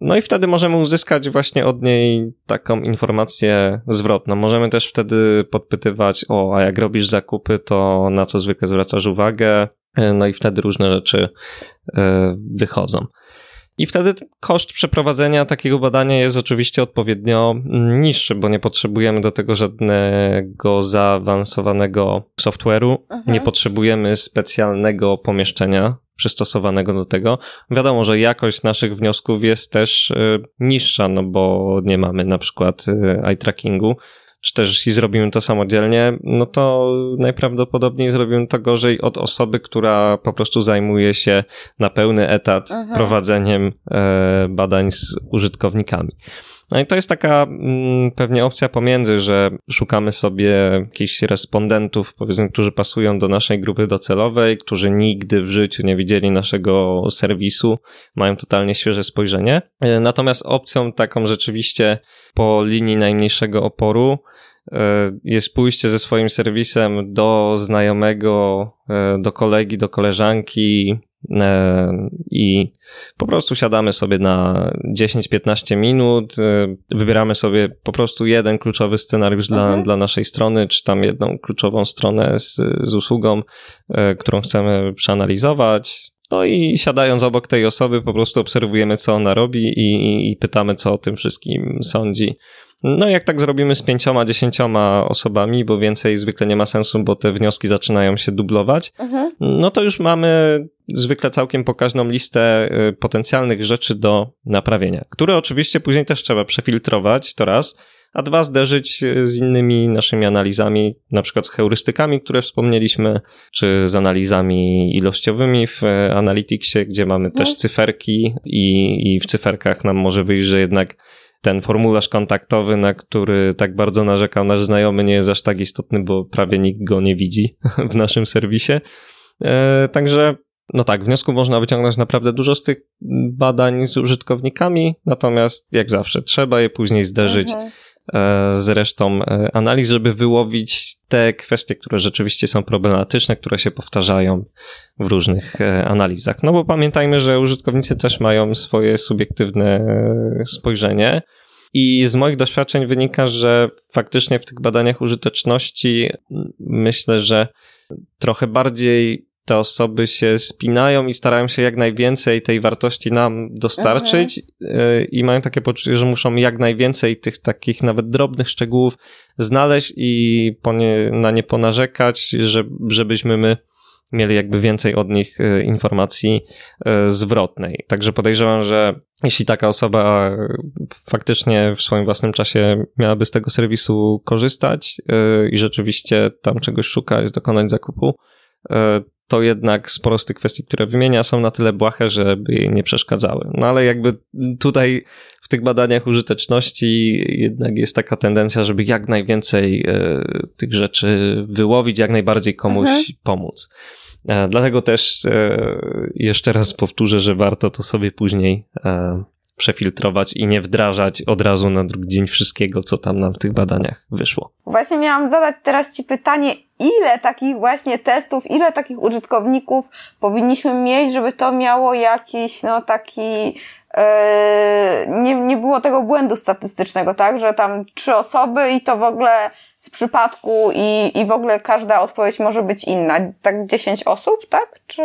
No i wtedy możemy uzyskać właśnie od niej taką informację zwrotną. Możemy też wtedy podpytywać, o, a jak robisz zakupy, to na co zwykle zwracasz uwagę? E, no i wtedy różne rzeczy wychodzą. I wtedy koszt przeprowadzenia takiego badania jest oczywiście odpowiednio niższy, bo nie potrzebujemy do tego żadnego zaawansowanego software'u, mhm. nie potrzebujemy specjalnego pomieszczenia przystosowanego do tego. Wiadomo, że jakość naszych wniosków jest też y, niższa, no bo nie mamy na przykład y, eye trackingu, czy też jeśli zrobimy to samodzielnie, no to najprawdopodobniej zrobimy to gorzej od osoby, która po prostu zajmuje się na pełny etat Aha. prowadzeniem e, badań z użytkownikami. No i to jest taka mm, pewnie opcja pomiędzy, że szukamy sobie jakichś respondentów, powiedzmy, którzy pasują do naszej grupy docelowej, którzy nigdy w życiu nie widzieli naszego serwisu, mają totalnie świeże spojrzenie. E, natomiast opcją taką rzeczywiście po linii najmniejszego oporu e, jest pójście ze swoim serwisem do znajomego, e, do kolegi, do koleżanki, i po prostu siadamy sobie na 10-15 minut, e, wybieramy sobie po prostu jeden kluczowy scenariusz dla, mhm. dla naszej strony, czy tam jedną kluczową stronę z, z usługą, e, którą chcemy przeanalizować. No i siadając obok tej osoby, po prostu obserwujemy, co ona robi i, i pytamy, co o tym wszystkim sądzi. No jak tak zrobimy z pięcioma, dziesięcioma osobami, bo więcej zwykle nie ma sensu, bo te wnioski zaczynają się dublować, mhm. no to już mamy zwykle całkiem pokaźną listę y, potencjalnych rzeczy do naprawienia, które oczywiście później też trzeba przefiltrować, to raz, a dwa zderzyć y, z innymi naszymi analizami, na przykład z heurystykami, które wspomnieliśmy, czy z analizami ilościowymi w y, Analyticsie, gdzie mamy też no. cyferki i, i w cyferkach nam może wyjść, że jednak ten formularz kontaktowy, na który tak bardzo narzekał nasz znajomy, nie jest aż tak istotny, bo prawie nikt go nie widzi [LAUGHS] w naszym serwisie. E, także no tak, wniosku można wyciągnąć naprawdę dużo z tych badań z użytkownikami, natomiast jak zawsze trzeba je później zderzyć mhm. E, z resztą e, analiz, żeby wyłowić te kwestie, które rzeczywiście są problematyczne, które się powtarzają w różnych e, analizach. No bo pamiętajmy, że użytkownicy też mają swoje subiektywne spojrzenie. I z moich doświadczeń wynika, że faktycznie w tych badaniach użyteczności myślę, że trochę bardziej te osoby się spinają i starają się jak najwięcej tej wartości nam dostarczyć mhm. i mają takie poczucie, że muszą jak najwięcej tych takich nawet drobnych szczegółów znaleźć i nie, na nie ponarzekać, że, żebyśmy my mieli jakby więcej od nich informacji zwrotnej. Także podejrzewam, że jeśli taka osoba faktycznie w swoim własnym czasie miałaby z tego serwisu korzystać i rzeczywiście tam czegoś szukać, dokonać zakupu, to jednak sporo z tych kwestii, które wymienia, są na tyle błahe, żeby jej nie przeszkadzały. No ale jakby tutaj w tych badaniach użyteczności jednak jest taka tendencja, żeby jak najwięcej e, tych rzeczy wyłowić, jak najbardziej komuś mhm. pomóc. E, dlatego też e, jeszcze raz powtórzę, że warto to sobie później przefiltrować i nie wdrażać od razu na drugi dzień wszystkiego, co tam nam w tych badaniach wyszło. Właśnie miałam zadać teraz Ci pytanie, ile takich właśnie testów, ile takich użytkowników powinniśmy mieć, żeby to miało jakiś, no taki, e, nie, nie było tego błędu statystycznego, tak, że tam trzy osoby i to w ogóle z przypadku i, i w ogóle każda odpowiedź może być inna. Tak dziesięć osób, tak? Czy...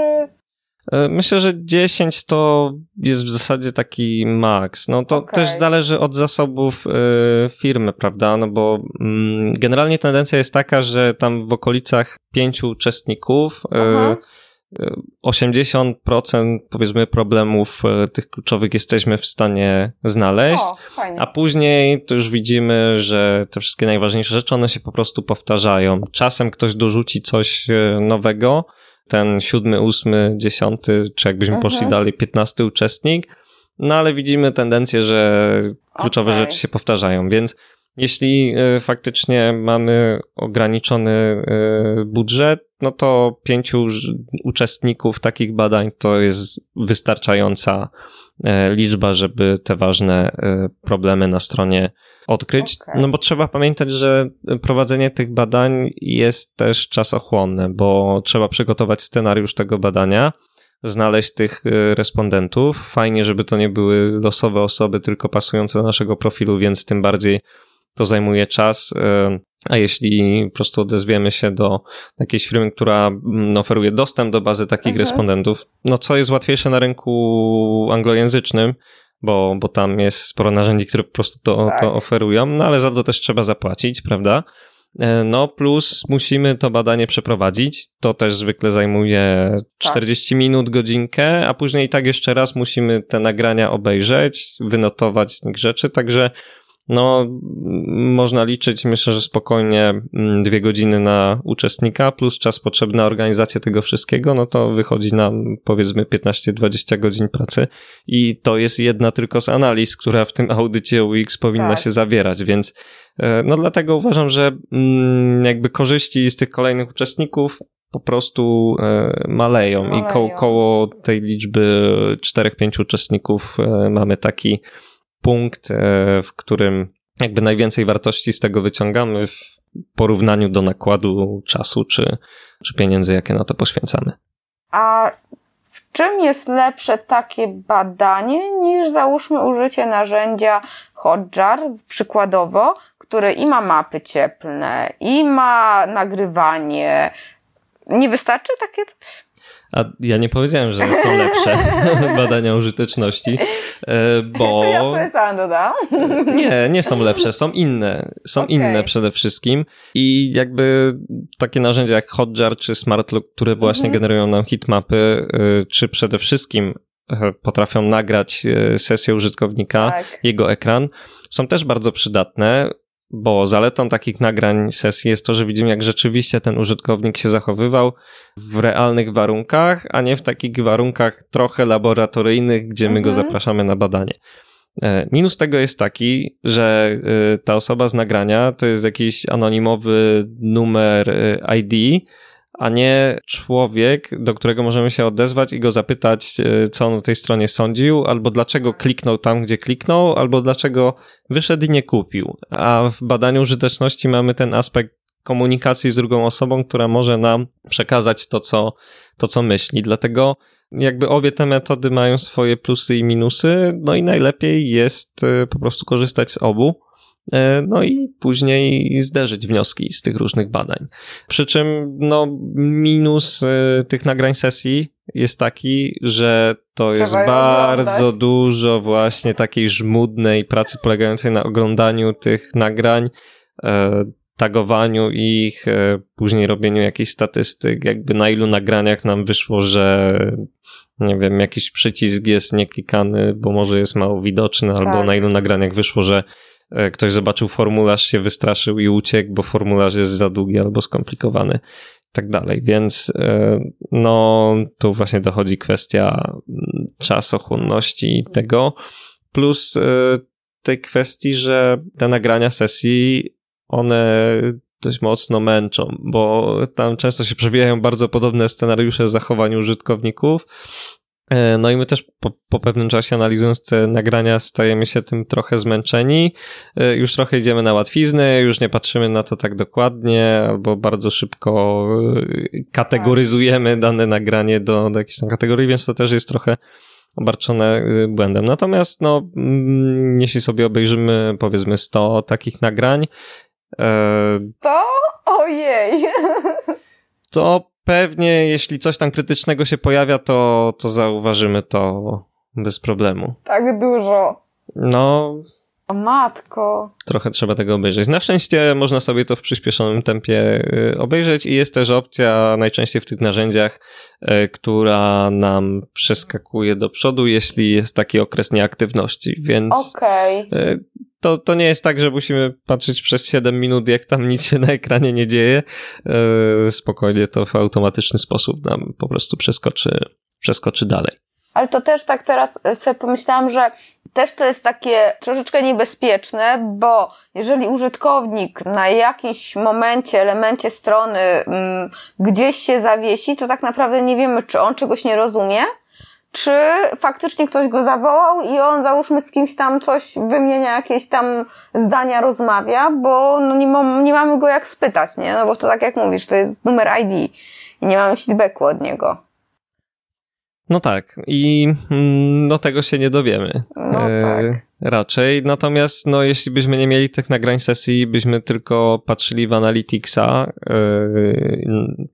E, myślę, że 10 to jest w zasadzie taki maks. No to okay. też zależy od zasobów y, firmy, prawda? No bo y, generalnie tendencja jest taka, że tam w okolicach pięciu uczestników y, 80% powiedzmy problemów tych kluczowych jesteśmy w stanie znaleźć, o, a później to już widzimy, że te wszystkie najważniejsze rzeczy, one się po prostu powtarzają. Czasem ktoś dorzuci coś nowego, ten siódmy, ósmy, dziesiąty, czy jakbyśmy mhm. poszli dalej, piętnasty uczestnik. No ale widzimy tendencję, że kluczowe okay. rzeczy się powtarzają, więc jeśli y, faktycznie mamy ograniczony y, budżet, no to pięciu uczestników takich badań to jest wystarczająca liczba, żeby te ważne problemy na stronie odkryć. Okay. No bo trzeba pamiętać, że prowadzenie tych badań jest też czasochłonne, bo trzeba przygotować scenariusz tego badania, znaleźć tych y, respondentów. Fajnie, żeby to nie były losowe osoby, tylko pasujące do naszego profilu, więc tym bardziej to zajmuje czas. Y, a jeśli po prostu odezwiemy się do jakiejś firmy, która mm, oferuje dostęp do bazy takich mhm. respondentów, no co jest łatwiejsze na rynku anglojęzycznym, bo, bo tam jest sporo narzędzi, które po prostu to, tak. to oferują, no ale za to też trzeba zapłacić, prawda? E, no, plus musimy to badanie przeprowadzić. To też zwykle zajmuje 40 tak. minut, godzinkę, a później i tak jeszcze raz musimy te nagrania obejrzeć, wynotować z nich rzeczy. Także no, można liczyć, myślę, że spokojnie mm, dwie godziny na uczestnika, plus czas potrzebny na organizację tego wszystkiego, no to wychodzi nam powiedzmy 15-20 godzin pracy i to jest jedna tylko z analiz, która w tym audycie UX powinna tak. się zawierać, więc e, no dlatego uważam, że mm, jakby korzyści z tych kolejnych uczestników po prostu maleją, maleją. i ko koło tej liczby 4-5 uczestników e, mamy taki punkt, e, w którym jakby najwięcej wartości z tego wyciągamy w porównaniu do nakładu czasu czy, czy pieniędzy, jakie na to poświęcamy. A w czym jest lepsze takie badanie niż załóżmy użycie narzędzia Hotjar przykładowo, które i ma mapy cieplne, i ma nagrywanie. Nie wystarczy takie coś? A ja nie powiedziałem, że są lepsze [LAUGHS] badania użyteczności, e, bo... Ja sam dodam. [LAUGHS] Nie, nie są lepsze, są inne. Są okay. inne przede wszystkim i jakby takie narzędzia jak Hotjar czy SmartLook, które właśnie mhm. generują nam hitmapy, e, czy przede wszystkim e, potrafią nagrać sesję użytkownika, tak. jego ekran, są też bardzo przydatne bo zaletą takich nagrań sesji jest to, że widzimy, jak rzeczywiście ten użytkownik się zachowywał w realnych warunkach, a nie w takich warunkach trochę laboratoryjnych, gdzie my mhm. go zapraszamy na badanie. E, minus tego jest taki, że e, ta osoba z nagrania to jest jakiś anonimowy numer e, ID, a nie człowiek, do którego możemy się odezwać i go zapytać, e, co on o tej stronie sądził, albo dlaczego kliknął tam, gdzie kliknął, albo dlaczego wyszedł i nie kupił. A w badaniu użyteczności mamy ten aspekt komunikacji z drugą osobą, która może nam przekazać to, co, to, co myśli. Dlatego jakby obie te metody mają swoje plusy i minusy, no i najlepiej jest e, po prostu korzystać z obu no i później zderzyć wnioski z tych różnych badań. Przy czym, no, minus e, tych nagrań sesji jest taki, że to Trzeba jest bardzo oglądać. dużo właśnie takiej żmudnej pracy polegającej na oglądaniu tych nagrań. E, tagowaniu ich, e, później robieniu jakichś statystyk, jakby na ilu nagraniach nam wyszło, że nie wiem, jakiś przycisk jest nieklikany, bo może jest mało widoczny, tak. albo na ilu nagraniach wyszło, że e, ktoś zobaczył formularz, się wystraszył i uciekł, bo formularz jest za długi albo skomplikowany tak dalej. Więc e, no, tu właśnie dochodzi kwestia mm, czasochłonności tego, plus tej kwestii, że te nagrania sesji one dość mocno męczą, bo tam często się przewijają bardzo podobne scenariusze zachowań użytkowników. E, no i my też po, po, pewnym czasie analizując te nagrania stajemy się tym trochę zmęczeni. E, już trochę idziemy na łatwiznę, już nie patrzymy na to tak dokładnie, albo bardzo szybko e, kategoryzujemy dane nagranie do, do jakiejś tam kategorii, więc to też jest trochę obarczone błędem. Natomiast no, mm, jeśli sobie obejrzymy powiedzmy 100 takich nagrań, [LAUGHS] to? Ojej. To pewnie, jeśli coś tam krytycznego się pojawia, to, to zauważymy to bez problemu. Tak dużo. No. O matko. Trochę trzeba tego obejrzeć. Na szczęście można sobie to w przyspieszonym tempie y, obejrzeć i jest też opcja najczęściej w tych narzędziach, y, która nam przeskakuje do przodu, jeśli jest taki okres nieaktywności, więc okay to, to nie jest tak, że musimy patrzeć przez 7 minut, jak tam nic się na ekranie nie dzieje. E, spokojnie to w automatyczny sposób nam po prostu przeskoczy, przeskoczy dalej. Ale to też tak teraz sobie pomyślałam, że też to jest takie troszeczkę niebezpieczne, bo jeżeli użytkownik na jakimś momencie, elemencie strony mm, gdzieś się zawiesi, to tak naprawdę nie wiemy, czy on czegoś nie rozumie, czy faktycznie ktoś go zawołał i on załóżmy z kimś tam coś wymienia, jakieś tam zdania rozmawia, bo no nie, mam, nie mamy go jak spytać, nie? No bo to tak jak mówisz, to jest numer ID i nie mamy feedbacku od niego. No tak, i no tego się nie dowiemy. No e, tak. Raczej. Natomiast, no, jeśli byśmy nie mieli tych nagrań sesji, byśmy tylko patrzyli w Analyticsa, e,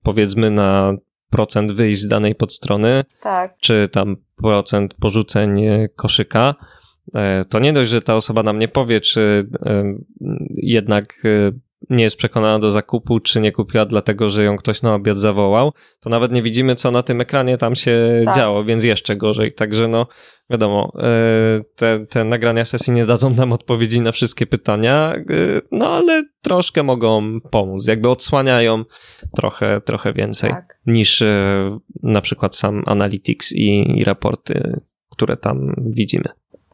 powiedzmy na procent wyjść z danej podstrony, tak. czy tam procent porzuceń koszyka, e, to nie dość, że ta osoba nam nie powie, czy e, jednak e, nie jest przekonana do zakupu, czy nie kupiła dlatego, że ją ktoś na obiad zawołał, to nawet nie widzimy, co na tym ekranie tam się tak. działo, więc jeszcze gorzej. Także no, wiadomo, e, te, te nagrania sesji nie dadzą nam odpowiedzi na wszystkie pytania, e, no ale troszkę mogą pomóc, jakby odsłaniają trochę, trochę więcej tak. niż e, na przykład sam Analytics i, i raporty, które tam widzimy.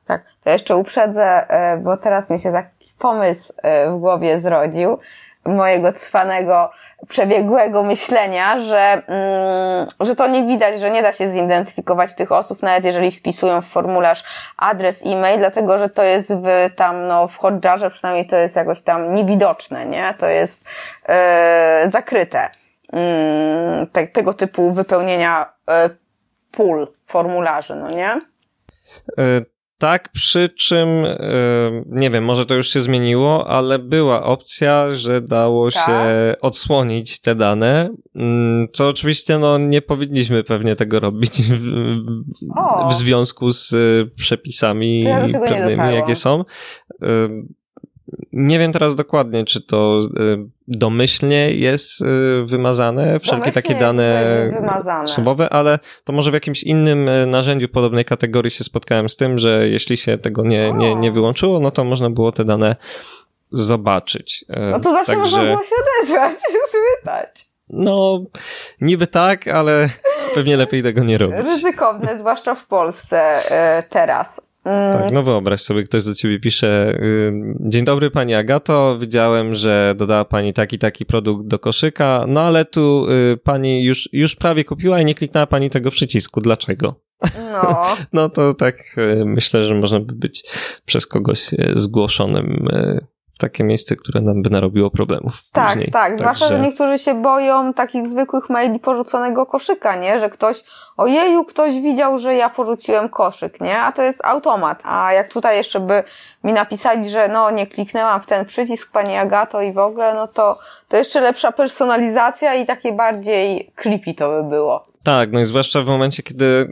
Tak, to jeszcze uprzedzę, bo teraz mi się taki pomysł w głowie zrodził mojego cwanego przebiegłego myślenia, że, mm, że to nie widać, że nie da się zidentyfikować tych osób, nawet jeżeli wpisują w formularz adres e-mail, dlatego że to jest w tam, no, w hotjarze przynajmniej to jest jakoś tam niewidoczne, nie? To jest e, zakryte. Mm, te, tego typu wypełnienia e, pól formularzy, no nie? Tak, przy czym nie wiem, może to już się zmieniło, ale była opcja, że dało tak. się odsłonić te dane, mm, co oczywiście no, nie powinniśmy pewnie tego robić w, w związku z e, przepisami prawnymi, jakie są. E, nie wiem teraz dokładnie, czy to y, domyślnie jest y, wymazane, wszelkie domyślnie takie dane osobowe, ale to może w jakimś innym y, narzędziu podobnej kategorii się spotkałem z tym, że jeśli się tego nie, nie, nie wyłączyło, no to można było te dane zobaczyć. No to zawsze Także... można było się odezwać, [LAUGHS] spytać. No, niby tak, ale [LAUGHS] pewnie lepiej tego nie robić. Ryzykowne, zwłaszcza w Polsce teraz. Tak, no wyobraź sobie, ktoś do ciebie pisze Dzień dobry pani Agato, widziałem, że dodała pani taki, taki produkt do koszyka, no ale tu y, pani już, już prawie kupiła i nie kliknęła pani tego przycisku. Dlaczego? No. [LAUGHS] no to tak y, myślę, że można by być przez kogoś y, zgłoszonym takie miejsce, które nam by narobiło problemów. Tak, później. tak. Zwłaszcza, że niektórzy się boją takich zwykłych maili porzuconego koszyka, nie? Że ktoś, ojeju, ktoś widział, że ja porzuciłem koszyk, nie? A to jest automat. A jak tutaj jeszcze by mi napisali, że no, nie kliknęłam w ten przycisk, pani Agato i w ogóle, no to, to jeszcze lepsza personalizacja i takie bardziej creepy to by było. Tak, no i zwłaszcza w momencie, kiedy y,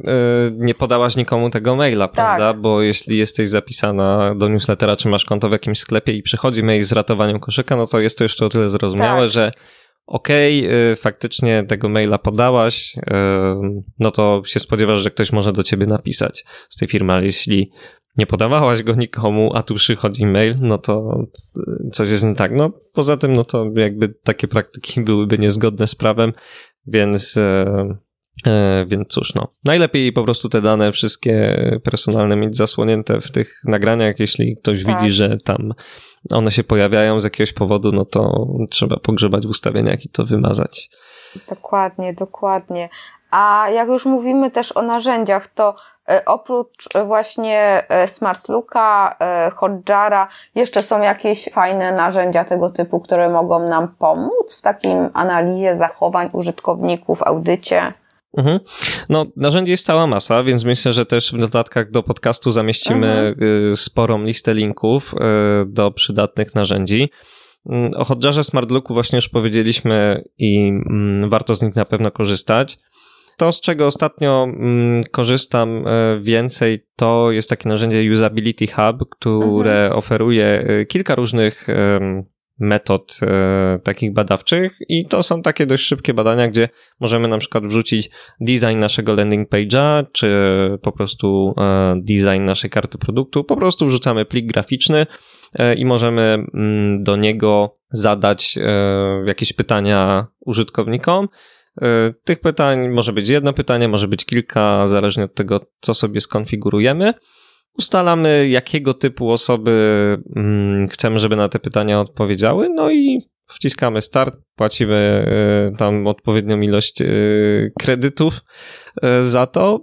nie podałaś nikomu tego maila, tak. prawda? Bo jeśli jesteś zapisana do newslettera, czy masz konto w jakimś sklepie i przychodzi mail z ratowaniem koszyka, no to jest to jeszcze o tyle zrozumiałe, tak. że okej, okay, faktycznie tego maila podałaś, y, no to się spodziewasz, że ktoś może do ciebie napisać z tej firmy, ale jeśli nie podawałaś go nikomu, a tu przychodzi mail, no to coś jest nie tak. No poza tym, no to jakby takie praktyki [LAUGHS] byłyby niezgodne z prawem, więc e, więc cóż, no. Najlepiej po prostu te dane wszystkie personalne mieć zasłonięte w tych nagraniach, jeśli ktoś tak. widzi, że tam one się pojawiają z jakiegoś powodu, no to trzeba pogrzebać w ustawieniach i to wymazać. Dokładnie, dokładnie. A jak już mówimy też o narzędziach, to e, oprócz właśnie e, SmartLooka, e, Hotjara, jeszcze są jakieś fajne narzędzia tego typu, które mogą nam pomóc w takim analizie zachowań użytkowników, audycie? Mhm. No, narzędzi jest cała masa, więc myślę, że też w dodatkach do podcastu zamieścimy mhm. sporą listę linków do przydatnych narzędzi. Mm, o Hotjarze SmartLooku właśnie już powiedzieliśmy i mm, warto z nich na pewno korzystać. To, z czego ostatnio mm, korzystam e, więcej, to jest takie narzędzie Usability Hub, które mhm. oferuje kilka różnych metod e, takich badawczych i to są takie dość szybkie badania, gdzie możemy na przykład wrzucić design naszego landing page'a, czy po prostu e, design naszej karty produktu. Po prostu wrzucamy plik graficzny e, i możemy mm, do niego zadać e, jakieś pytania użytkownikom E, tych pytań może być jedno pytanie, może być kilka, zależnie od tego, co sobie skonfigurujemy. Ustalamy, jakiego typu osoby mm, chcemy, żeby na te pytania odpowiedziały, no i wciskamy start, płacimy e, tam odpowiednią ilość e, kredytów za to.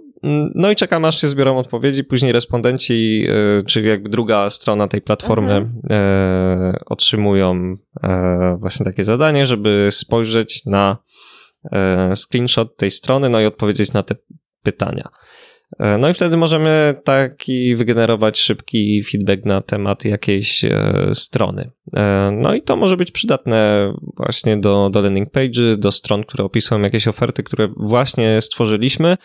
No i czekamy, aż się zbiorą odpowiedzi. Później respondenci, czyli jakby druga strona tej platformy, mhm. otrzymują właśnie takie zadanie, żeby spojrzeć na screenshot tej strony, no i odpowiedzieć na te pytania. E, no i wtedy możemy taki wygenerować szybki feedback na temat jakiejś e, strony. No i to może być przydatne właśnie do, do landing page, do stron, które opisują jakieś oferty, które właśnie stworzyliśmy.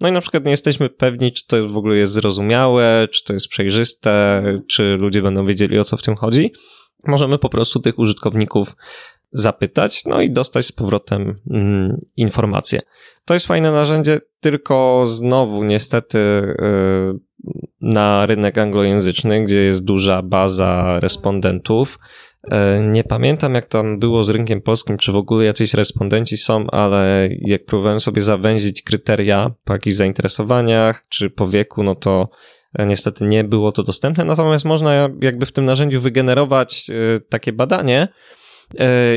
No i na przykład nie jesteśmy pewni, czy to w ogóle jest zrozumiałe, czy to jest przejrzyste, czy ludzie będą wiedzieli o co w tym chodzi. Możemy po prostu tych użytkowników zapytać, no i dostać z powrotem mm, informacje. To jest fajne narzędzie, tylko znowu niestety yy, na rynek anglojęzyczny, gdzie jest duża baza respondentów. Yy, nie pamiętam, jak tam było z rynkiem polskim, czy w ogóle jacyś respondenci są, ale jak próbowałem sobie zawęzić kryteria po jakichś zainteresowaniach, czy po wieku, no to e, niestety nie było to dostępne. Natomiast można jakby w tym narzędziu wygenerować yy, takie badanie,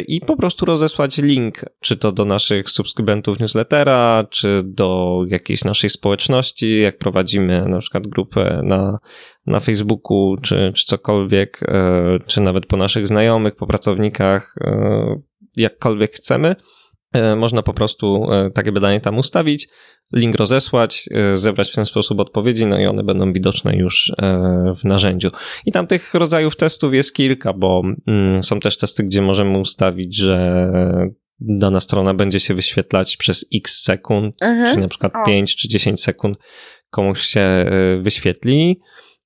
i po prostu rozesłać link, czy to do naszych subskrybentów newslettera, czy do jakiejś naszej społeczności, jak prowadzimy na przykład grupę na, na Facebooku, czy, czy cokolwiek, e, czy nawet po naszych znajomych, po pracownikach, e, jakkolwiek chcemy. Można po prostu takie badanie tam ustawić, link rozesłać, e, zebrać w ten sposób odpowiedzi, no i one będą widoczne już e, w narzędziu. I tam tych rodzajów testów jest kilka, bo mm, są też testy, gdzie możemy ustawić, że dana strona będzie się wyświetlać przez x sekund, mhm. czyli na przykład o. 5 czy 10 sekund komuś się e, wyświetli.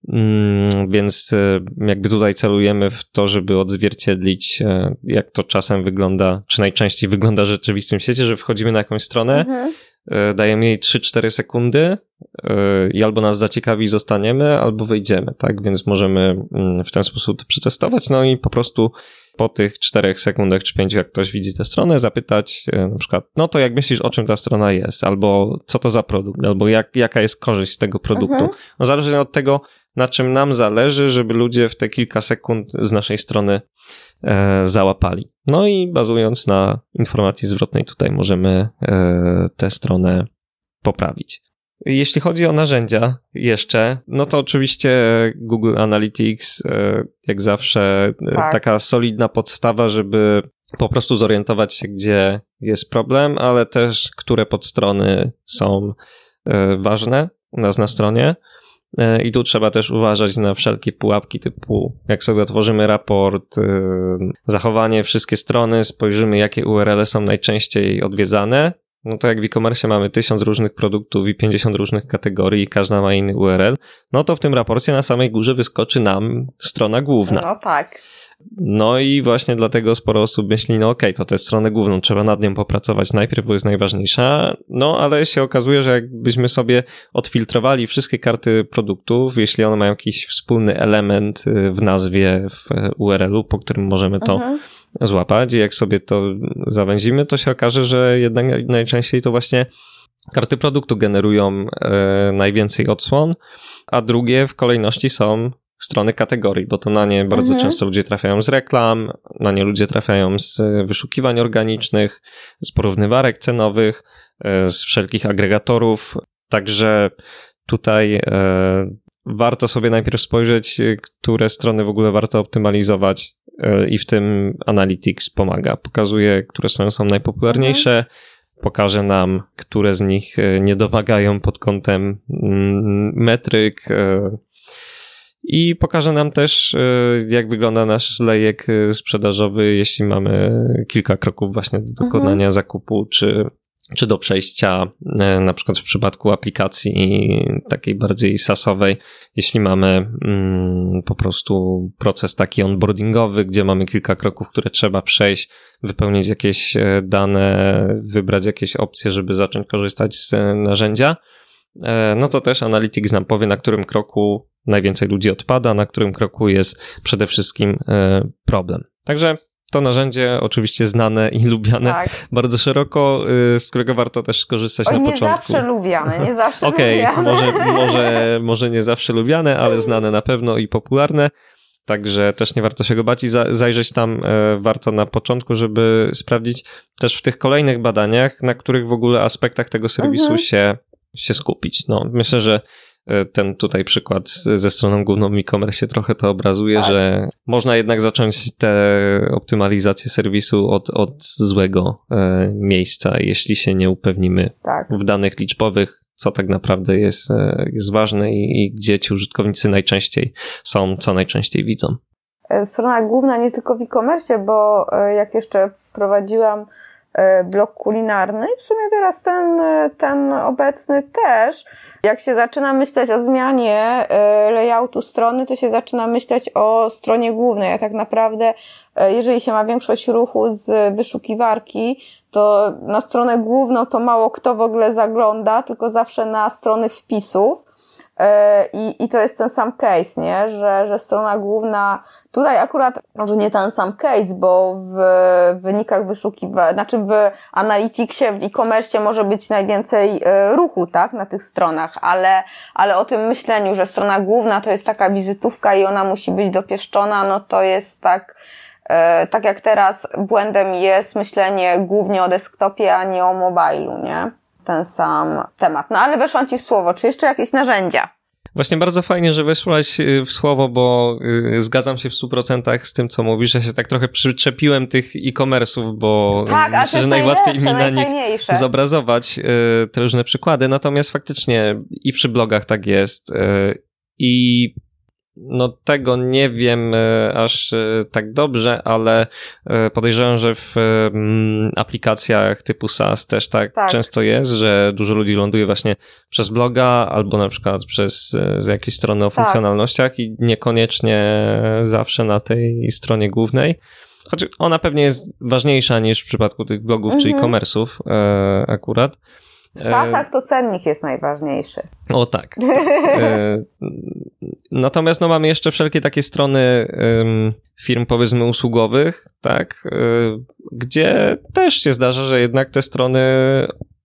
Mm, więc jakby tutaj celujemy w to, żeby odzwierciedlić, jak to czasem wygląda, czy najczęściej wygląda w rzeczywistym świecie, że wchodzimy na jakąś stronę, mhm E, dajemy jej 3-4 sekundy e, i albo nas zaciekawi zostaniemy, albo wyjdziemy, tak? Więc możemy mm, w ten sposób to przetestować, no i po prostu po tych 4 sekundach czy 5, jak ktoś widzi tę stronę, zapytać e, na przykład, no to jak myślisz, o czym ta strona jest, albo co to za produkt, albo jak, jaka jest korzyść z tego produktu. Mhm. No zależy od tego, na czym nam zależy, żeby ludzie w te kilka sekund z naszej strony e, załapali. No i bazując na informacji zwrotnej, tutaj możemy e, tę stronę poprawić. Jeśli chodzi o narzędzia jeszcze, no to oczywiście Google Analytics, e, jak zawsze, e, tak. taka solidna podstawa, żeby po prostu zorientować się, gdzie jest problem, ale też które podstrony są e, ważne u nas na stronie. E, I tu trzeba też uważać na wszelkie pułapki typu, jak sobie otworzymy raport, e, zachowanie wszystkie strony, spojrzymy, jakie URL są najczęściej odwiedzane, no to jak w e-commerce mamy tysiąc różnych produktów i 50 różnych kategorii i każda ma inny URL, no to w tym raporcie na samej górze wyskoczy nam strona główna. No tak. No i właśnie dlatego sporo osób myśli, no okej, okay, to tę stronę główną trzeba nad nią popracować najpierw, bo jest najważniejsza, no ale się okazuje, że jakbyśmy sobie odfiltrowali wszystkie karty produktów, jeśli one mają jakiś wspólny element y, w nazwie, w URL-u, po którym możemy to mhm. złapać i jak sobie to zawęzimy, to się okaże, że jednak najczęściej to właśnie karty produktu generują e, najwięcej odsłon, a drugie w kolejności są strony kategorii, bo to na nie bardzo mhm. często ludzie trafiają z reklam, na nie ludzie trafiają z wyszukiwań organicznych, z porównywarek cenowych, e, z wszelkich agregatorów. Także tutaj e, warto sobie najpierw spojrzeć, które strony w ogóle warto optymalizować e, i w tym Analytics pomaga. Pokazuje, które strony są najpopularniejsze, mhm. pokaże nam, które z nich nie domagają pod kątem mm, metryk, i pokaże nam też, e, jak wygląda nasz lejek e, sprzedażowy, jeśli mamy kilka kroków właśnie do dokonania mhm. zakupu, czy, czy do przejścia, e, na przykład w przypadku aplikacji takiej bardziej sasowej, jeśli mamy mm, po prostu proces taki onboardingowy, gdzie mamy kilka kroków, które trzeba przejść, wypełnić jakieś dane, wybrać jakieś opcje, żeby zacząć korzystać z narzędzia, no to też Analytics nam powie, na którym kroku najwięcej ludzi odpada, na którym kroku jest przede wszystkim e, problem. Także to narzędzie oczywiście znane i lubiane tak. bardzo szeroko, e, z którego warto też skorzystać na nie początku. Nie zawsze lubiane, nie zawsze Okej, okay, może, może, może nie zawsze lubiane, ale znane na pewno i popularne. Także też nie warto się go bać i zajrzeć tam e, warto na początku, żeby sprawdzić też w tych kolejnych badaniach, na których w ogóle aspektach tego serwisu mhm. się, się skupić. No, myślę, że E, ten tutaj przykład ze stroną główną e-commerce trochę to obrazuje, tak. że można jednak zacząć tę optymalizację serwisu od, od złego e, miejsca, jeśli się nie upewnimy tak. w danych liczbowych, co tak naprawdę jest, e, jest ważne i, i gdzie ci użytkownicy najczęściej są, co najczęściej widzą. Strona główna nie tylko w e-commerce, bo jak jeszcze prowadziłam blog kulinarny, w sumie teraz ten, ten obecny też, jak się zaczyna myśleć o zmianie e, layoutu strony, to się zaczyna myśleć o stronie głównej, a tak naprawdę, e, jeżeli się ma większość ruchu z wyszukiwarki, to na stronę główną to mało kto w ogóle zagląda, tylko zawsze na strony wpisów. E, I, I to jest ten sam case, nie? Że, że strona główna, tutaj akurat może nie ten sam case, bo w wynikach wyszukiwania, znaczy w Analyticsie, w e-commerce może być najwięcej e, ruchu, tak? Na tych stronach, ale, ale o tym myśleniu, że strona główna to jest taka wizytówka i ona musi być dopieszczona, no to jest tak, e, tak jak teraz błędem jest myślenie głównie o desktopie, a nie o mobilu, nie? Ten sam temat. No ale weszłam Ci w słowo. Czy jeszcze jakieś narzędzia? Właśnie bardzo fajnie, że weszłaś y, w słowo, bo y, zgadzam się w 100% z tym, co mówisz. Ja się tak trochę przyczepiłem tych e-commerce'ów, bo tak, myślę, że najłatwiej mi na nich zobrazować y, te różne przykłady. Natomiast faktycznie i przy blogach tak jest. I no tego nie wiem e, aż e, tak dobrze, ale e, podejrzewam, że w mm, aplikacjach typu SaaS też tak, tak, często jest, że dużo ludzi ląduje właśnie przez bloga albo na przykład przez jakieś strony o tak. funkcjonalnościach i niekoniecznie zawsze na tej stronie głównej. Choć ona pewnie jest ważniejsza niż w przypadku tych blogów mhm. czy e-commerce'ów akurat. W SaaSach to cennik jest najważniejszy. O tak. E, natomiast no, mamy jeszcze wszelkie takie strony firm powiedzmy usługowych, tak, e, gdzie też się zdarza, że jednak te strony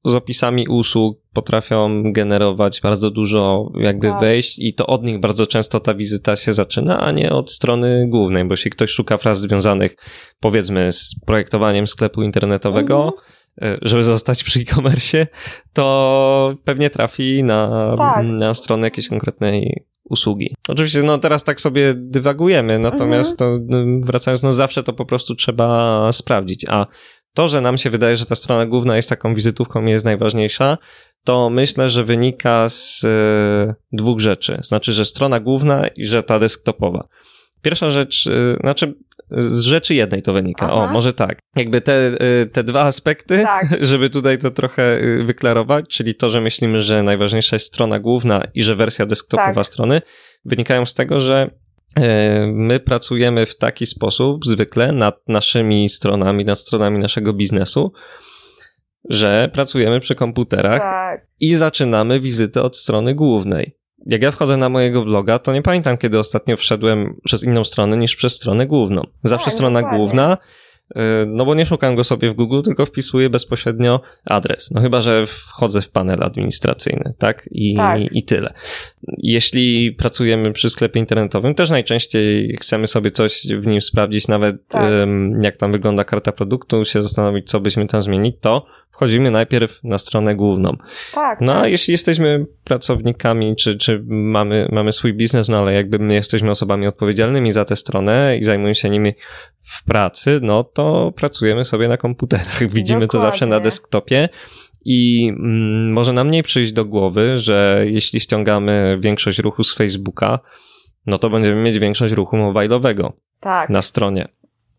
z opisami usług potrafią generować bardzo dużo jakby tak. wejść i to od nich bardzo często ta wizyta się zaczyna, a nie od strony głównej, bo jeśli ktoś szuka fraz związanych powiedzmy z projektowaniem sklepu internetowego, mhm E, żeby zostać przy e-commerce, to pewnie trafi na, tak. na stronę jakiejś konkretnej usługi. Oczywiście, no teraz tak sobie dywagujemy, natomiast mhm. to, no, wracając, no zawsze to po prostu trzeba sprawdzić, a to, że nam się wydaje, że ta strona główna jest taką wizytówką i jest najważniejsza, to myślę, że wynika z e, dwóch rzeczy. Znaczy, że strona główna i że ta desktopowa. Pierwsza rzecz, e, znaczy z rzeczy jednej to wynika. Aha. O, może tak. Jakby te, y, te dwa aspekty, tak. [LAUGHS] żeby tutaj to trochę y, wyklarować, czyli to, że myślimy, że najważniejsza jest strona główna i że wersja desktopowa tak. strony, wynikają z tego, że y, My pracujemy w taki sposób zwykle nad naszymi stronami, nad stronami naszego biznesu, że pracujemy przy komputerach tak. i zaczynamy wizytę od strony głównej jak ja wchodzę na mojego bloga, to nie pamiętam, kiedy ostatnio wszedłem przez inną stronę niż przez stronę główną. Zawsze tak, strona dokładnie. główna, no bo nie szukam go sobie w Google, tylko wpisuję bezpośrednio adres. No chyba, że wchodzę w panel administracyjny, tak? I, tak. i tyle. Jeśli pracujemy przy sklepie internetowym, też najczęściej chcemy sobie coś w nim sprawdzić, nawet tak. um, jak tam wygląda karta produktu, się zastanowić, co byśmy tam zmienić, to wchodzimy najpierw na stronę główną. Tak. No tak. a jeśli jesteśmy pracownikami, czy, czy mamy, mamy swój biznes, no ale jakby my jesteśmy osobami odpowiedzialnymi za tę stronę i zajmujemy się nimi w pracy, no to pracujemy sobie na komputerach. [LAUGHS] Widzimy Dokładnie. to zawsze na desktopie. I mm, może nam nie przyjść do głowy, że jeśli ściągamy większość ruchu z Facebooka, no to będziemy mieć większość ruchu mobilowego tak. na stronie.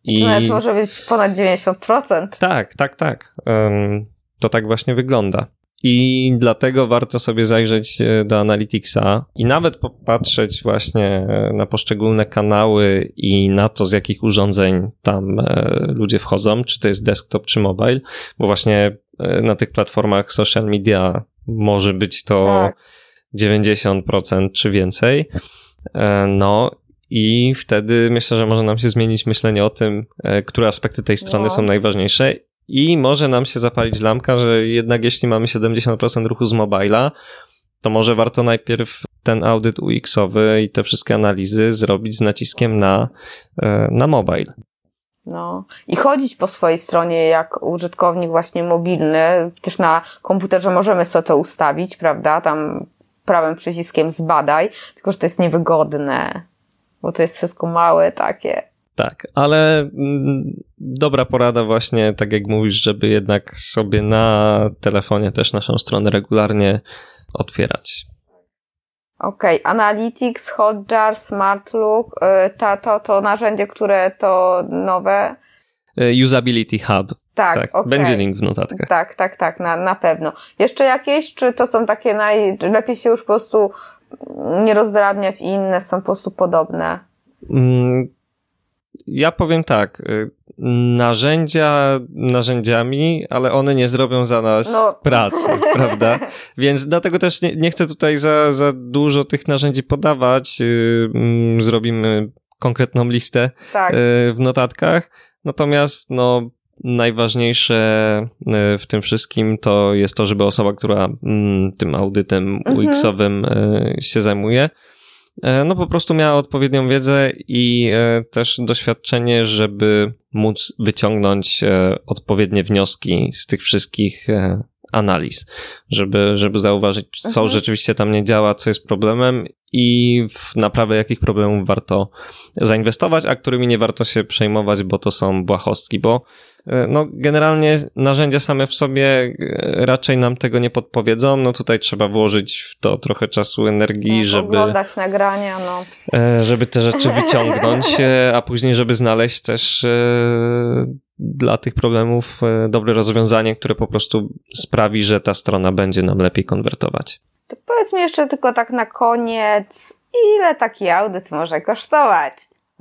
I... To nawet może być ponad 90%. Tak, tak, tak. Um, to tak właśnie wygląda. I dlatego warto sobie zajrzeć e, do Analyticsa i nawet popatrzeć właśnie e, na poszczególne kanały i na to, z jakich urządzeń tam e, ludzie wchodzą, czy to jest desktop, czy mobile, bo właśnie na tych platformach social media może być to tak. 90% czy więcej. No i wtedy myślę, że może nam się zmienić myślenie o tym, które aspekty tej strony no. są najważniejsze i może nam się zapalić lampka, że jednak jeśli mamy 70% ruchu z mobila, to może warto najpierw ten audyt UX-owy i te wszystkie analizy zrobić z naciskiem na, e, na mobile. No. I chodzić po swojej stronie jak użytkownik właśnie mobilny, też na komputerze możemy sobie to ustawić, prawda? Tam prawym przyciskiem zbadaj, tylko że to jest niewygodne bo to jest wszystko małe takie. Tak, ale mm, dobra porada właśnie, tak jak mówisz, żeby jednak sobie na telefonie też naszą stronę regularnie otwierać. Okej, okay. Analytics, Hotjar, SmartLook, y, ta, to, to narzędzie, które to nowe. Y, usability Hub. Tak, tak okay. będzie link w notatkach. Tak, tak, tak, na, na pewno. Jeszcze jakieś, czy to są takie najlepiej się już po prostu nie rozdrabniać i inne są po prostu podobne? Mm, ja powiem tak. Y, narzędzia narzędziami, ale one nie zrobią za nas no. pracy, [LAUGHS] prawda? Więc dlatego też nie, nie chcę tutaj za, za dużo tych narzędzi podawać. Y, mm, zrobimy konkretną listę tak. Y, w notatkach. Natomiast no, najważniejsze w tym wszystkim to jest to, żeby osoba, która mm, tym audytem mhm. UX-owym e, się zajmuje, no po prostu miała odpowiednią wiedzę i też doświadczenie, żeby móc wyciągnąć odpowiednie wnioski z tych wszystkich analiz, żeby, żeby zauważyć, co mhm. rzeczywiście tam nie działa, co jest problemem i w naprawę jakich problemów warto zainwestować, a którymi nie warto się przejmować, bo to są błahostki, bo E, no, generalnie narzędzia same w sobie e, raczej nam tego nie podpowiedzą. No tutaj trzeba włożyć w to trochę czasu, energii, no, żeby. Oglądać nagrania, no. E, żeby te rzeczy [LAUGHS] wyciągnąć, a później, żeby znaleźć też dla tych problemów dobre rozwiązanie, które po prostu sprawi, że ta strona będzie nam lepiej konwertować. To powiedz mi jeszcze tylko tak na koniec, ile taki audyt może kosztować?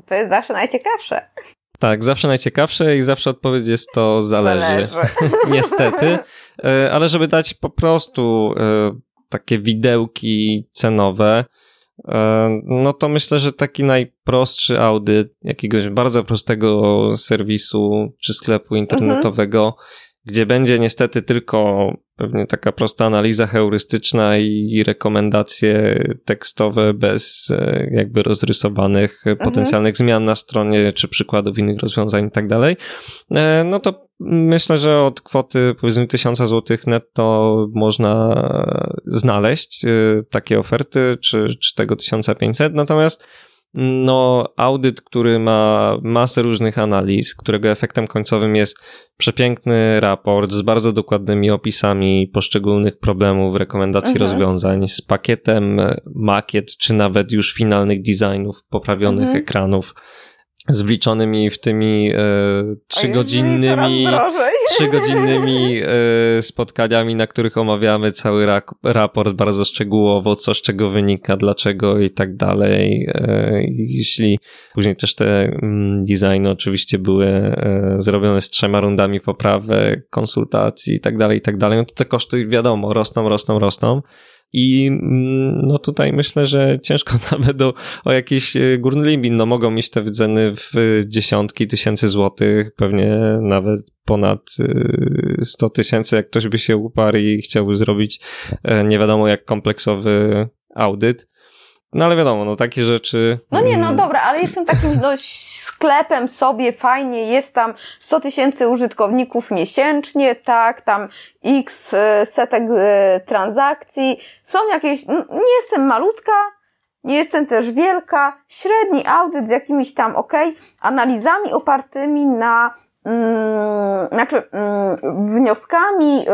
To jest zawsze najciekawsze. Tak, zawsze najciekawsze i zawsze odpowiedź jest to zależy. zależy. [LAUGHS] Niestety. E, ale żeby dać po prostu e, takie widełki cenowe, e, no to myślę, że taki najprostszy audyt jakiegoś bardzo prostego serwisu czy sklepu internetowego, mhm. gdzie będzie niestety tylko pewnie taka prosta analiza heurystyczna i rekomendacje tekstowe bez e, jakby rozrysowanych mhm. potencjalnych zmian na stronie, czy przykładów innych rozwiązań i tak dalej, e, no to myślę, że od kwoty powiedzmy 1000 zł netto można znaleźć e, takie oferty, czy, czy tego 1500, natomiast no, audyt, który ma masę różnych analiz, którego efektem końcowym jest przepiękny raport z bardzo dokładnymi opisami poszczególnych problemów, rekomendacji mhm. rozwiązań, z pakietem makiet, czy nawet już finalnych designów, poprawionych mhm. ekranów z wliczonymi w tymi e, trzygodzinnymi, [LAUGHS] trzygodzinnymi e, spotkaniami, na których omawiamy cały ra raport bardzo szczegółowo, co z czego wynika, dlaczego i tak dalej. E, jeśli później też te mm, designy oczywiście były zrobione z trzema rundami poprawek, konsultacji i tak dalej, i tak dalej, no to te koszty wiadomo, rosną, rosną, rosną. I mm, no tutaj myślę, że ciężko [LAUGHS] nawet o, o jakiś e, górny limit. No mogą mieć te wyceny w dziesiątki tysięcy złotych, pewnie nawet ponad 100 e, tysięcy, jak ktoś by się uparł i chciałby zrobić e, nie wiadomo jak kompleksowy audyt. No ale wiadomo, no takie rzeczy. No nie, no dobra, ale jestem takim dość sklepem sobie, fajnie, jest tam 100 tysięcy użytkowników miesięcznie, tak, tam x e, setek e, transakcji, są jakieś, nie jestem malutka, nie jestem też wielka, średni audyt z jakimiś tam, ok, analizami opartymi na Mm, znaczy mm, wnioskami y,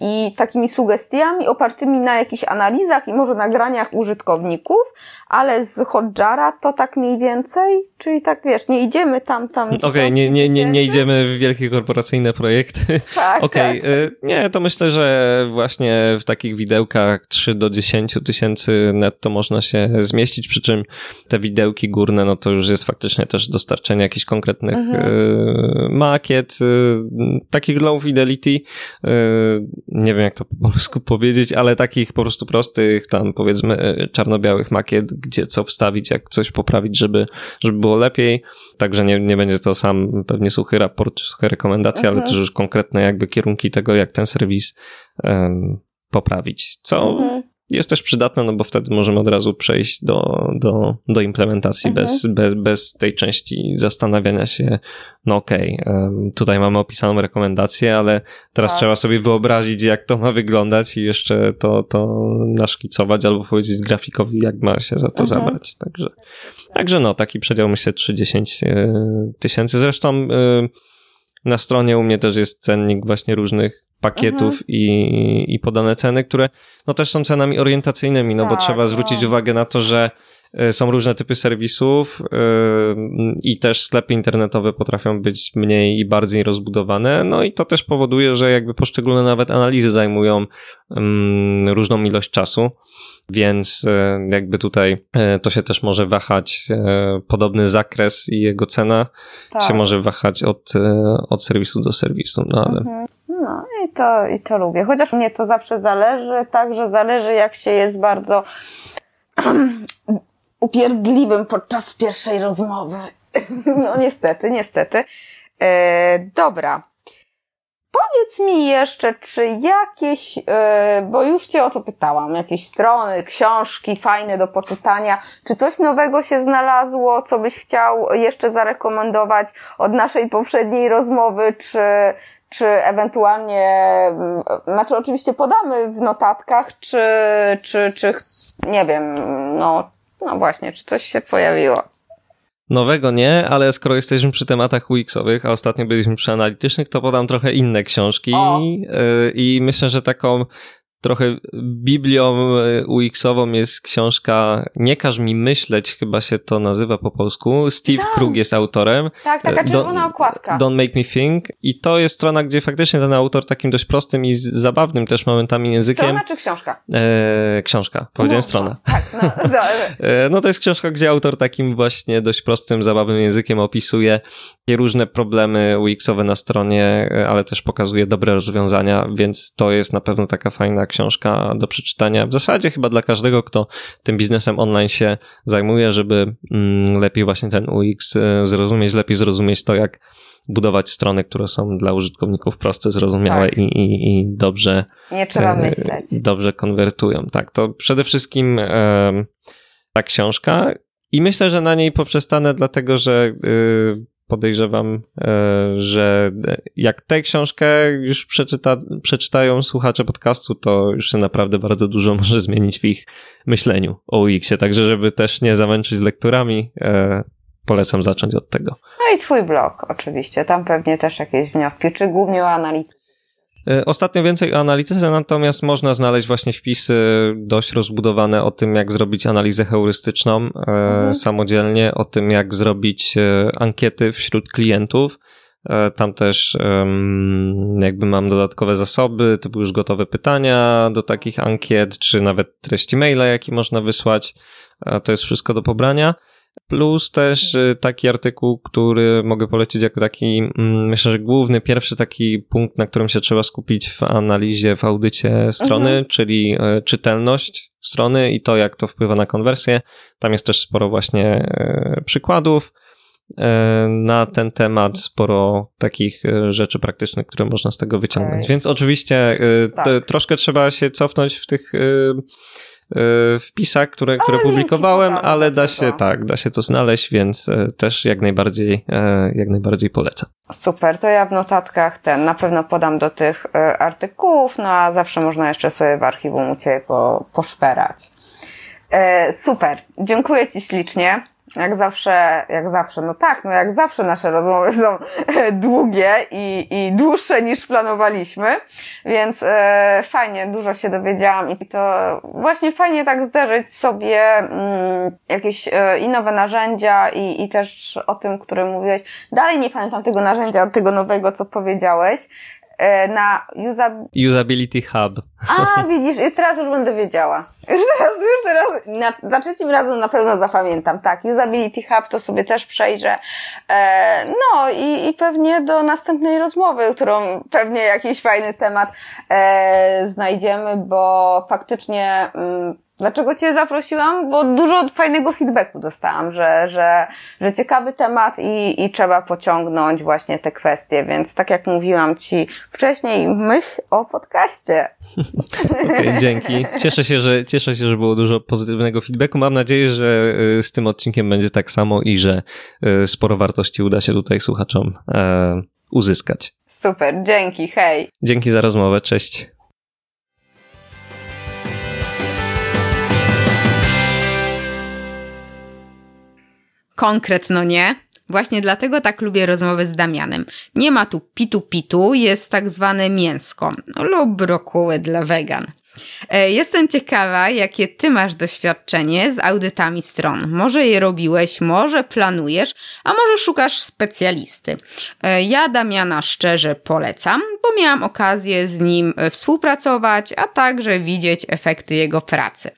i takimi sugestiami opartymi na jakichś analizach i może nagraniach użytkowników, ale z Hotjara to tak mniej więcej, czyli tak wiesz, nie idziemy tam, tam. Okej, okay, nie, nie, nie, nie idziemy w wielkie korporacyjne projekty. [LAUGHS] Tak. Okej, okay, tak. nie, to myślę, że właśnie w takich widełkach 3 do 10 tysięcy netto można się zmieścić, przy czym te widełki górne, no to już jest faktycznie też dostarczenie jakichś konkretnych mhm. Y, makiet, y, takich low fidelity, y, nie wiem jak to po polsku powiedzieć, ale takich po prostu prostych, tam powiedzmy czarno-białych makiet, gdzie co wstawić, jak coś poprawić, żeby, żeby było lepiej. Także nie, nie będzie to sam pewnie suchy raport czy suche rekomendacje, mhm. ale też już konkretne jakby kierunki tego, jak ten serwis um, poprawić. Co mhm jest też przydatne, no bo wtedy możemy od razu przejść do, do, do implementacji mhm. bez, bez, bez tej części zastanawiania się, no okej, okay, tutaj mamy opisaną rekomendację, ale teraz tak. trzeba sobie wyobrazić, jak to ma wyglądać i jeszcze to, to naszkicować albo powiedzieć grafikowi, jak ma się za to mhm. zabrać. Także, także no, taki przedział myślę 30 e, tysięcy. Zresztą e, na stronie u mnie też jest cennik właśnie różnych pakietów mhm. i, i podane ceny, które no też są cenami orientacyjnymi, no tak, bo trzeba zwrócić no. uwagę na to, że e, są różne typy serwisów yy, i też sklepy internetowe potrafią być mniej i bardziej rozbudowane, no i to też powoduje, że jakby poszczególne nawet analizy zajmują yy, różną ilość czasu, więc yy, jakby tutaj to się też może wahać, podobny zakres i jego cena tak. się może wahać od, od serwisu do serwisu, no ale... Mhm. No i to, i to lubię. Chociaż mnie to zawsze zależy, także zależy jak się jest bardzo [CLEARS THROAT] upierdliwym podczas pierwszej rozmowy. [LAUGHS] no niestety, niestety. E, dobra. Powiedz mi jeszcze, czy jakieś, e, bo już Cię o to pytałam, jakieś strony, książki fajne do poczytania, czy coś nowego się znalazło, co byś chciał jeszcze zarekomendować od naszej poprzedniej rozmowy, czy, czy ewentualnie, mm, znaczy oczywiście podamy w notatkach, czy, czy, czy, nie wiem, no, no właśnie, czy coś się pojawiło. Nowego nie, ale skoro jesteśmy przy tematach UX-owych, a ostatnio byliśmy przy analitycznych, to podam trochę inne książki. Y, i myślę, że taką trochę Biblią e, UX-ową jest książka Nie każ mi myśleć, chyba się to nazywa po polsku. Steve tak. Krug jest autorem. Tak, taka e, czerwona okładka. Don't Make Me Think. I to jest strona, gdzie faktycznie ten autor takim dość prostym i zabawnym też momentami językiem. Strona czy książka? E, książka. Powiedziałem no, strona. Tak, no, [LAUGHS] no. e, no to jest książka, gdzie autor takim właśnie dość prostym, zabawnym językiem opisuje różne problemy UX-owe na stronie, ale też pokazuje dobre rozwiązania, więc to jest na pewno taka fajna książka do przeczytania. W zasadzie chyba dla każdego, kto tym biznesem online się zajmuje, żeby mm, lepiej właśnie ten UX e, zrozumieć, lepiej zrozumieć to, jak budować strony, które są dla użytkowników proste, zrozumiałe tak. i, i, i dobrze. Nie trzeba e, myśleć. Dobrze konwertują. Tak, to przede wszystkim e, ta książka. I myślę, że na niej poprzestanę, dlatego że podejrzewam, e, że jak tę książkę już przeczyta, przeczytają słuchacze podcastu, to już się naprawdę bardzo dużo [LAUGHS] może zmienić w ich myśleniu o UX-ie. Także, żeby też nie zamęczyć lekturami, e, polecam zacząć od tego. No i twój blog oczywiście, tam pewnie też jakieś wnioski, czy głównie o analityce? E, ostatnio więcej o analityce, natomiast można znaleźć właśnie wpisy dość rozbudowane o tym, jak zrobić analizę heurystyczną e, mhm. samodzielnie, o tym, jak zrobić e, ankiety wśród klientów. Tam też jakby mam dodatkowe zasoby, typu już gotowe pytania do takich ankiet, czy nawet treści maila, jaki można wysłać. To jest wszystko do pobrania. Plus też y, taki artykuł, który mogę polecić jako taki, mm, myślę, że główny, pierwszy taki punkt, na którym się trzeba skupić w analizie, w audycie strony, mhm. czyli y, czytelność strony i to, jak to wpływa na konwersję. Tam jest też sporo właśnie y, przykładów na ten temat, sporo takich rzeczy praktycznych, które można z tego wyciągnąć. Więc oczywiście tak. troszkę trzeba się cofnąć w tych E, wpisach, które, które publikowałem, ale da się, tak, da się to znaleźć, więc e, też jak najbardziej, e, jak najbardziej polecam. Super, to ja w notatkach ten na pewno podam do tych artykułów, no a zawsze można jeszcze sobie w archiwum u Ciebie po, poszperać. Super, dziękuję Ci ślicznie. Jak zawsze, jak zawsze, no tak, no jak zawsze nasze rozmowy są długie i, i dłuższe niż planowaliśmy, więc e, fajnie, dużo się dowiedziałam i to właśnie fajnie tak zderzyć sobie mm, jakieś e, i nowe narzędzia i, i też o tym, które mówiłeś. Dalej nie pamiętam tego narzędzia, tego nowego, co powiedziałeś, E, na Usability Hub. A, [LAUGHS] widzisz, teraz już będę wiedziała. Już teraz, już teraz, na, za trzecim razem na pewno zapamiętam. Tak, Usability Hub to sobie też przejrzę. E, no i, i pewnie do następnej rozmowy, którą pewnie jakiś fajny temat e, znajdziemy, bo faktycznie... Mm, Dlaczego Cię zaprosiłam? Bo dużo fajnego feedbacku dostałam, że, że, że ciekawy temat i, i trzeba pociągnąć właśnie te kwestie, więc tak jak mówiłam Ci wcześniej, myśl o podcaście. [LAUGHS] okay, dzięki. Cieszę się, że, cieszę się, że było dużo pozytywnego feedbacku. Mam nadzieję, że y, z tym odcinkiem będzie tak samo i że y, sporo wartości uda się tutaj słuchaczom e, uzyskać. Super, dzięki, hej. Dzięki za rozmowę, cześć. Konkretno nie. Właśnie dlatego tak lubię rozmowy z Damianem. Nie ma tu pitu-pitu, jest tak zwane mięsko lub brokuły dla wegan. E, jestem ciekawa, jakie ty masz doświadczenie z audytami stron. Może je robiłeś, może planujesz, a może szukasz specjalisty. E, ja Damiana szczerze polecam, bo miałam okazję z nim e, współpracować, a także widzieć efekty jego pracy.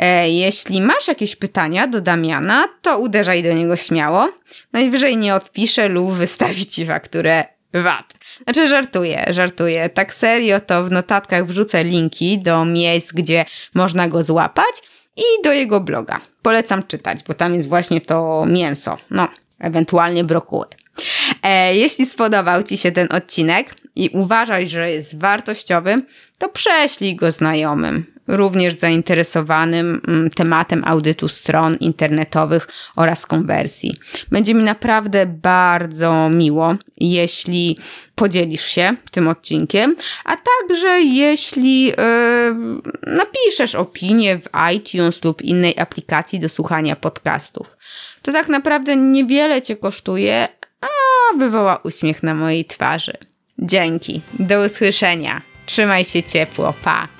E, jeśli masz jakieś pytania do Damiana, to uderzaj do niego śmiało. Najwyżej nie odpiszę lub wystawi ci fakturę VAT. Znaczy żartuję, żartuję. Tak serio to w notatkach wrzucę linki do miejsc, gdzie można go złapać i do jego bloga. Polecam czytać, bo tam jest właśnie to mięso. No, ewentualnie brokuły. E, jeśli spodobał Ci się ten odcinek i uważasz, że jest wartościowy, to prześlij go znajomym, również zainteresowanym mm, tematem audytu stron internetowych oraz konwersji. Będzie mi naprawdę bardzo miło, jeśli podzielisz się tym odcinkiem, a także jeśli yy, napiszesz opinię w iTunes lub innej aplikacji do słuchania podcastów. To tak naprawdę niewiele Cię kosztuje, a wywoła uśmiech na mojej twarzy. Dzięki, do usłyszenia. Trzymaj się ciepło, pa.